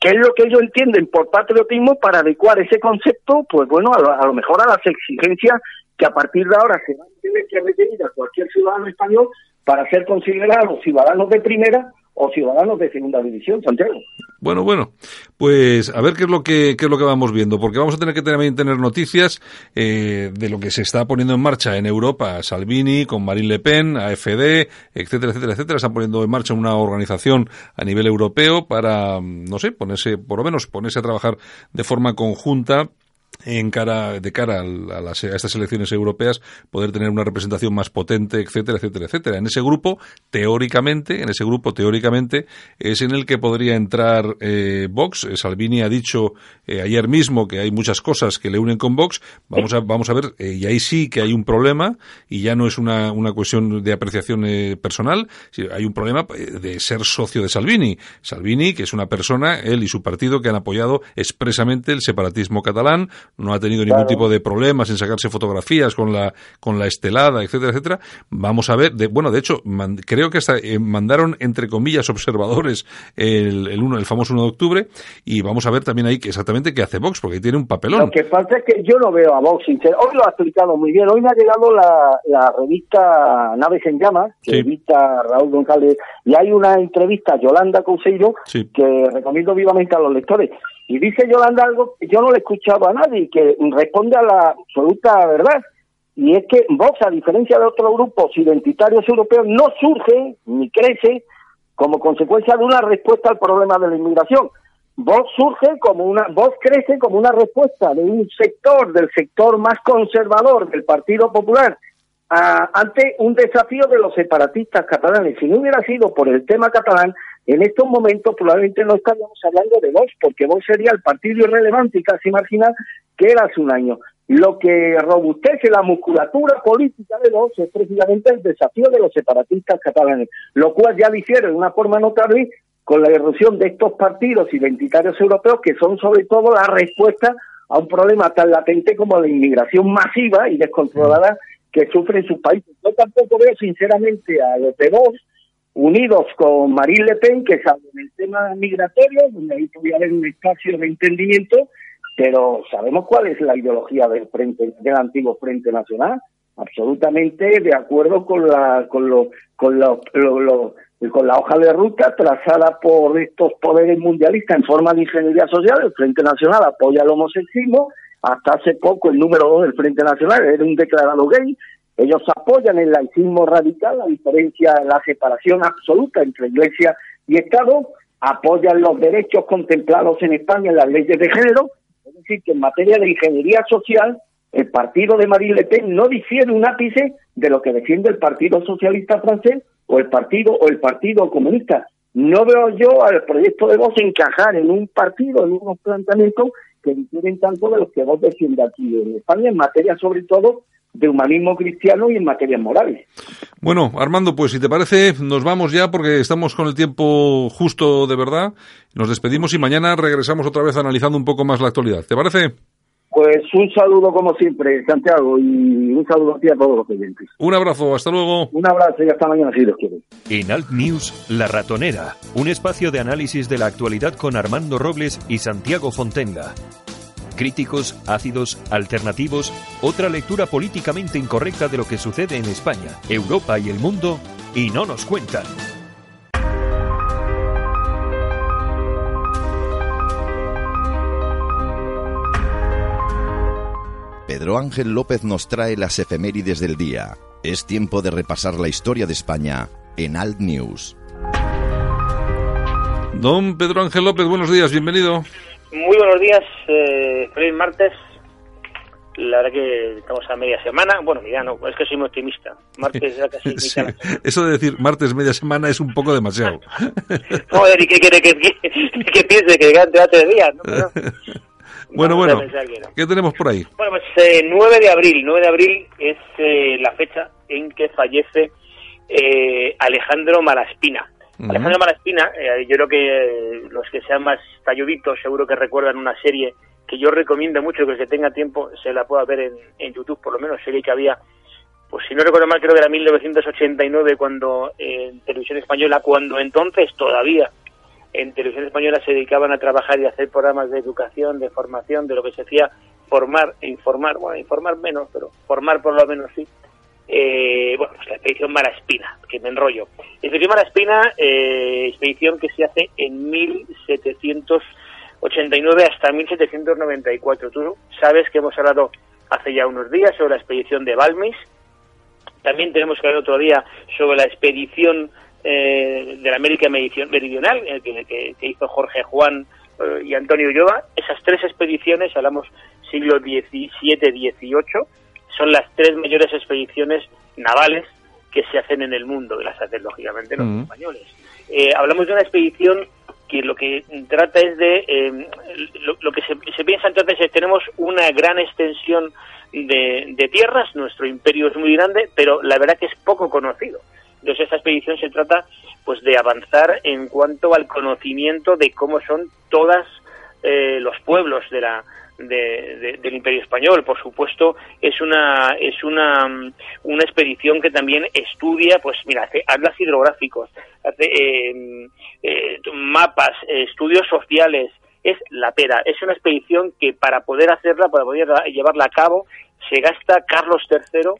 qué es lo que ellos entienden por patriotismo para adecuar ese concepto, pues bueno, a lo, a lo mejor a las exigencias que a partir de ahora se van a tener que requerir a cualquier ciudadano español para ser considerados ciudadanos de primera o Ciudadanos de Segunda División, Santiago. Bueno, bueno, pues a ver qué es lo que qué es lo que vamos viendo, porque vamos a tener que también tener noticias eh, de lo que se está poniendo en marcha en Europa, Salvini con Marine Le Pen, AFD, etcétera, etcétera, etcétera, están poniendo en marcha una organización a nivel europeo para, no sé, ponerse, por lo menos ponerse a trabajar de forma conjunta en cara, de cara a, las, a, estas elecciones europeas, poder tener una representación más potente, etcétera, etcétera, etcétera. En ese grupo, teóricamente, en ese grupo, teóricamente, es en el que podría entrar eh, Vox. Eh, Salvini ha dicho eh, ayer mismo que hay muchas cosas que le unen con Vox. Vamos a, vamos a ver, eh, y ahí sí que hay un problema, y ya no es una, una cuestión de apreciación personal, hay un problema de ser socio de Salvini. Salvini, que es una persona, él y su partido, que han apoyado expresamente el separatismo catalán, no ha tenido ningún tipo de problemas en sacarse fotografías con la con la estelada, etcétera, etcétera. Vamos a ver, de, bueno, de hecho, man, creo que hasta eh, mandaron entre comillas observadores el, el, uno, el famoso 1 de octubre y vamos a ver también ahí que exactamente qué hace Vox, porque ahí tiene un papelón. Lo que pasa es que yo no veo a Vox sincero. Hoy lo ha explicado muy bien. Hoy me ha llegado la, la revista Naves en Llamas, que sí. edita Raúl González, y hay una entrevista a Yolanda Couseiro sí. que recomiendo vivamente a los lectores. Y dice Yolanda algo que yo no le he escuchado a nadie, que responde a la absoluta verdad. Y es que Vox, a diferencia de otros grupos identitarios europeos, no surge ni crece como consecuencia de una respuesta al problema de la inmigración. Vox surge como una, Vox crece como una respuesta de un sector, del sector más conservador del Partido Popular, a, ante un desafío de los separatistas catalanes. Si no hubiera sido por el tema catalán, en estos momentos probablemente no estaríamos hablando de Vox, porque Vox sería el partido irrelevante y casi marginal que era hace un año. Lo que robustece la musculatura política de Vox es precisamente el desafío de los separatistas catalanes, lo cual ya difiere de una forma notable con la erosión de estos partidos identitarios europeos que son sobre todo la respuesta a un problema tan latente como la inmigración masiva y descontrolada que sufren sus países. Yo tampoco veo sinceramente a los de Vox unidos con Marine Le Pen, que saben el tema migratorio, donde ahí podría un espacio de entendimiento, pero sabemos cuál es la ideología del frente, del antiguo Frente Nacional, absolutamente de acuerdo con la, con lo, con con la hoja de ruta trazada por estos poderes mundialistas en forma de ingeniería social, el Frente Nacional apoya el homosexismo, hasta hace poco el número dos del Frente Nacional era un declarado gay, ellos apoyan el laicismo radical, la diferencia, la separación absoluta entre Iglesia y Estado, apoyan los derechos contemplados en España en las leyes de género, es decir, que en materia de ingeniería social, el partido de Marine Le Pen no difiere un ápice de lo que defiende el Partido Socialista francés o el Partido o el Partido Comunista. No veo yo al proyecto de Vox encajar en un partido, en unos planteamientos que difieren tanto de los que Vox defiende aquí en España, en materia sobre todo de humanismo cristiano y en materias morales. Bueno, Armando, pues si te parece, nos vamos ya porque estamos con el tiempo justo de verdad. Nos despedimos y mañana regresamos otra vez analizando un poco más la actualidad. ¿Te parece? Pues un saludo como siempre, Santiago, y un saludo a ti a todos los oyentes. Un abrazo, hasta luego. Un abrazo y hasta mañana si Dios quiere. En Alt News, La Ratonera, un espacio de análisis de la actualidad con Armando Robles y Santiago Fontenga críticos, ácidos, alternativos, otra lectura políticamente incorrecta de lo que sucede en España, Europa y el mundo, y no nos cuentan. Pedro Ángel López nos trae las efemérides del día. Es tiempo de repasar la historia de España en Alt News. Don Pedro Ángel López, buenos días, bienvenido. Muy buenos días, eh, feliz martes. La verdad que estamos a media semana. Bueno, mira, no, es que soy muy optimista. Martes ya casi. Sí. Eso de decir martes media semana es un poco demasiado. Joder, ¿y qué quiere que, que, que, piense? Que quedan tres días. ¿no? Pero, bueno, bueno. No. ¿Qué tenemos por ahí? Bueno, pues eh, 9 de abril. 9 de abril es eh, la fecha en que fallece eh, Alejandro Malaspina. Alejandro Malaspina, eh, yo creo que los que sean más talluditos seguro que recuerdan una serie que yo recomiendo mucho que el que tenga tiempo se la pueda ver en, en YouTube, por lo menos serie que había, pues si no recuerdo mal, creo que era 1989 cuando eh, en Televisión Española, cuando entonces todavía en Televisión Española se dedicaban a trabajar y a hacer programas de educación, de formación, de lo que se hacía formar e informar, bueno, informar menos, pero formar por lo menos sí, eh, bueno, pues la expedición Malaspina, que me enrollo. Expedición Malaspina, eh, expedición que se hace en 1789 hasta 1794. Tú sabes que hemos hablado hace ya unos días sobre la expedición de Balmis. También tenemos que hablar otro día sobre la expedición eh, de la América Meridional, eh, que, que, hizo Jorge Juan eh, y Antonio Ulloa. Esas tres expediciones, hablamos siglo XVII-XVIII, son las tres mayores expediciones navales que se hacen en el mundo, y las hacen lógicamente los españoles. Eh, hablamos de una expedición que lo que trata es de em, lo, que se, piensa entonces es tenemos una gran extensión de, de, tierras, nuestro imperio es muy grande, pero la verdad que es poco conocido. Entonces esta expedición se trata pues de avanzar en cuanto al conocimiento de cómo son todas eh, los pueblos de la del Imperio Español. Por supuesto, es una es una, una expedición que también estudia, pues mira, hace atlas hidrográficos, hace eh, eh, mapas, estudios sociales. Es la pera. Es una expedición que para poder hacerla, para poder llevarla a cabo, se gasta Carlos III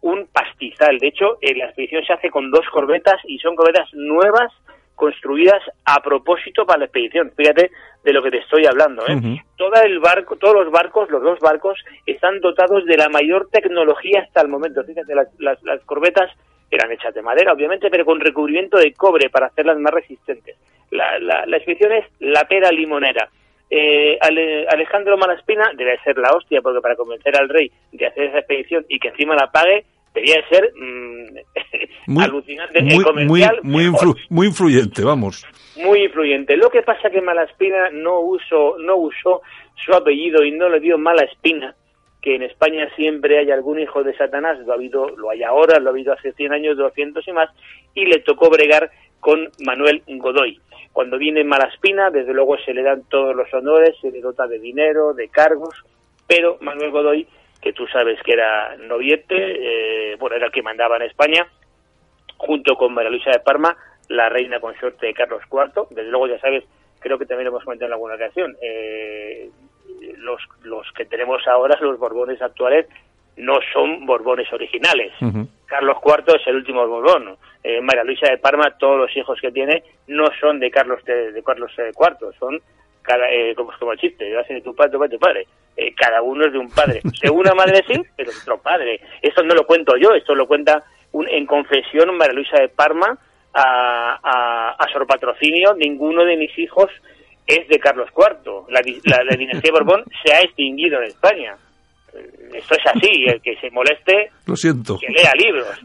un pastizal. De hecho, la expedición se hace con dos corbetas y son corbetas nuevas construidas a propósito para la expedición. Fíjate de lo que te estoy hablando. ¿eh? Todo el barco, todos los barcos, los dos barcos, están dotados de la mayor tecnología hasta el momento. Fíjate, las, las, corbetas eran hechas de madera, obviamente, pero con recubrimiento de cobre para hacerlas más resistentes. La, la, la expedición es la pera limonera. Eh, Alejandro Malaspina debe ser la hostia, porque para convencer al rey de hacer esa expedición y que encima la pague, debía ser mm, alucinante. Muy, comercial, muy, muy, influyente, vamos. Muy influyente. Lo que pasa que Malaspina no, usó, no usó su apellido y no le dio Malaspina, que en España siempre hay algún hijo de Satanás, lo ha habido, lo hay ahora, lo ha habido hace 100 años, 200 y más, y le tocó bregar con Manuel Godoy. Cuando viene Malaspina, desde luego se le dan todos los honores, se le dota de dinero, de cargos, pero Manuel Godoy que tú sabes que era noviete, eh, bueno, era el que mandaba en España, junto con María Luisa de Parma, la reina consorte de Carlos IV. Desde luego, ya sabes, creo que también lo hemos comentado en alguna ocasión, eh, los, los que tenemos ahora, los Borbones actuales, no son Borbones originales. Carlos IV es el último Borbón. Eh, María Luisa de Parma, todos los hijos que tiene, no son de Carlos de, Carlos IV, son cada, eh, como, como el chiste, vas de tu padre, tu padre, tu padre. Eh, cada uno es de un padre. De una madre sí, pero de otro padre. Esto no lo cuento yo, esto lo cuenta un, en confesión María Luisa de Parma a, a, a Sor Patrocinio. Ninguno de mis hijos es de Carlos IV. La, la, dinastía Borbón se ha extinguido en España. Esto es así, el que se moleste, lo siento. que lea libros,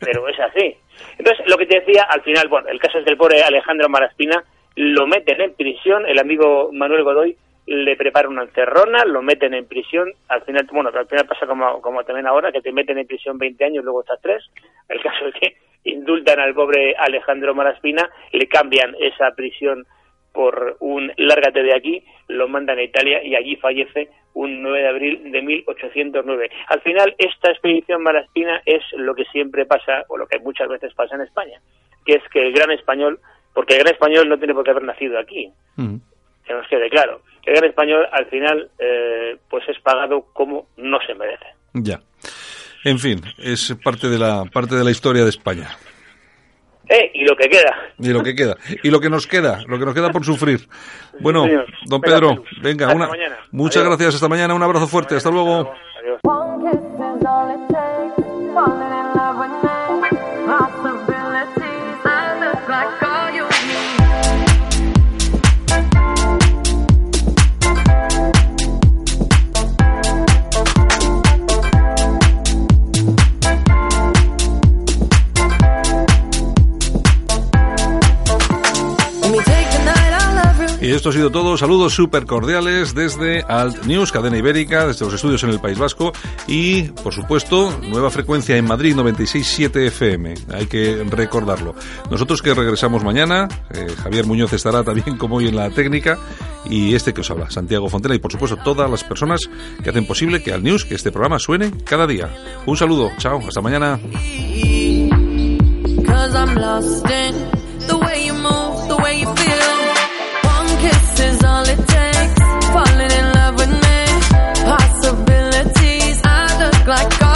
pero es así. Entonces, lo que te decía, al final, bueno, el caso es del pobre Alejandro Maraspina, lo meten en prisión, el amigo Manuel Godoy le prepara una encerrona, lo meten en prisión, al final, bueno, al final pasa como, como también ahora, que te meten en prisión 20 años, luego estás tres, el caso es que indultan al pobre Alejandro Maraspina, le cambian esa prisión por un lárgate de aquí, lo mandan a Italia y allí fallece un 9 de abril de 1809. Al final, esta expedición Maraspina es lo que siempre pasa, o lo que muchas veces pasa en España, que es que el gran español porque el gran español no tiene por qué haber nacido aquí. Que nos quede claro. El gran español, al final, eh, pues es pagado como no se merece. Ya. En fin, es parte de la, parte de la historia de España. Eh, y lo que queda. Y lo que queda. Y lo que nos queda, lo que nos queda por sufrir. Bueno, don Pedro, venga, una, muchas gracias. Hasta mañana, un abrazo fuerte. Hasta luego. Adiós. Y esto ha sido todo. Saludos súper cordiales desde Alt News, cadena ibérica, desde los estudios en el País Vasco y, por supuesto, nueva frecuencia en Madrid 96.7 FM. Hay que recordarlo. Nosotros que regresamos mañana, eh, Javier Muñoz estará también como hoy en la técnica y este que os habla, Santiago Fontela y, por supuesto, todas las personas que hacen posible que Alt News, que este programa suene cada día. Un saludo, chao, hasta mañana. love like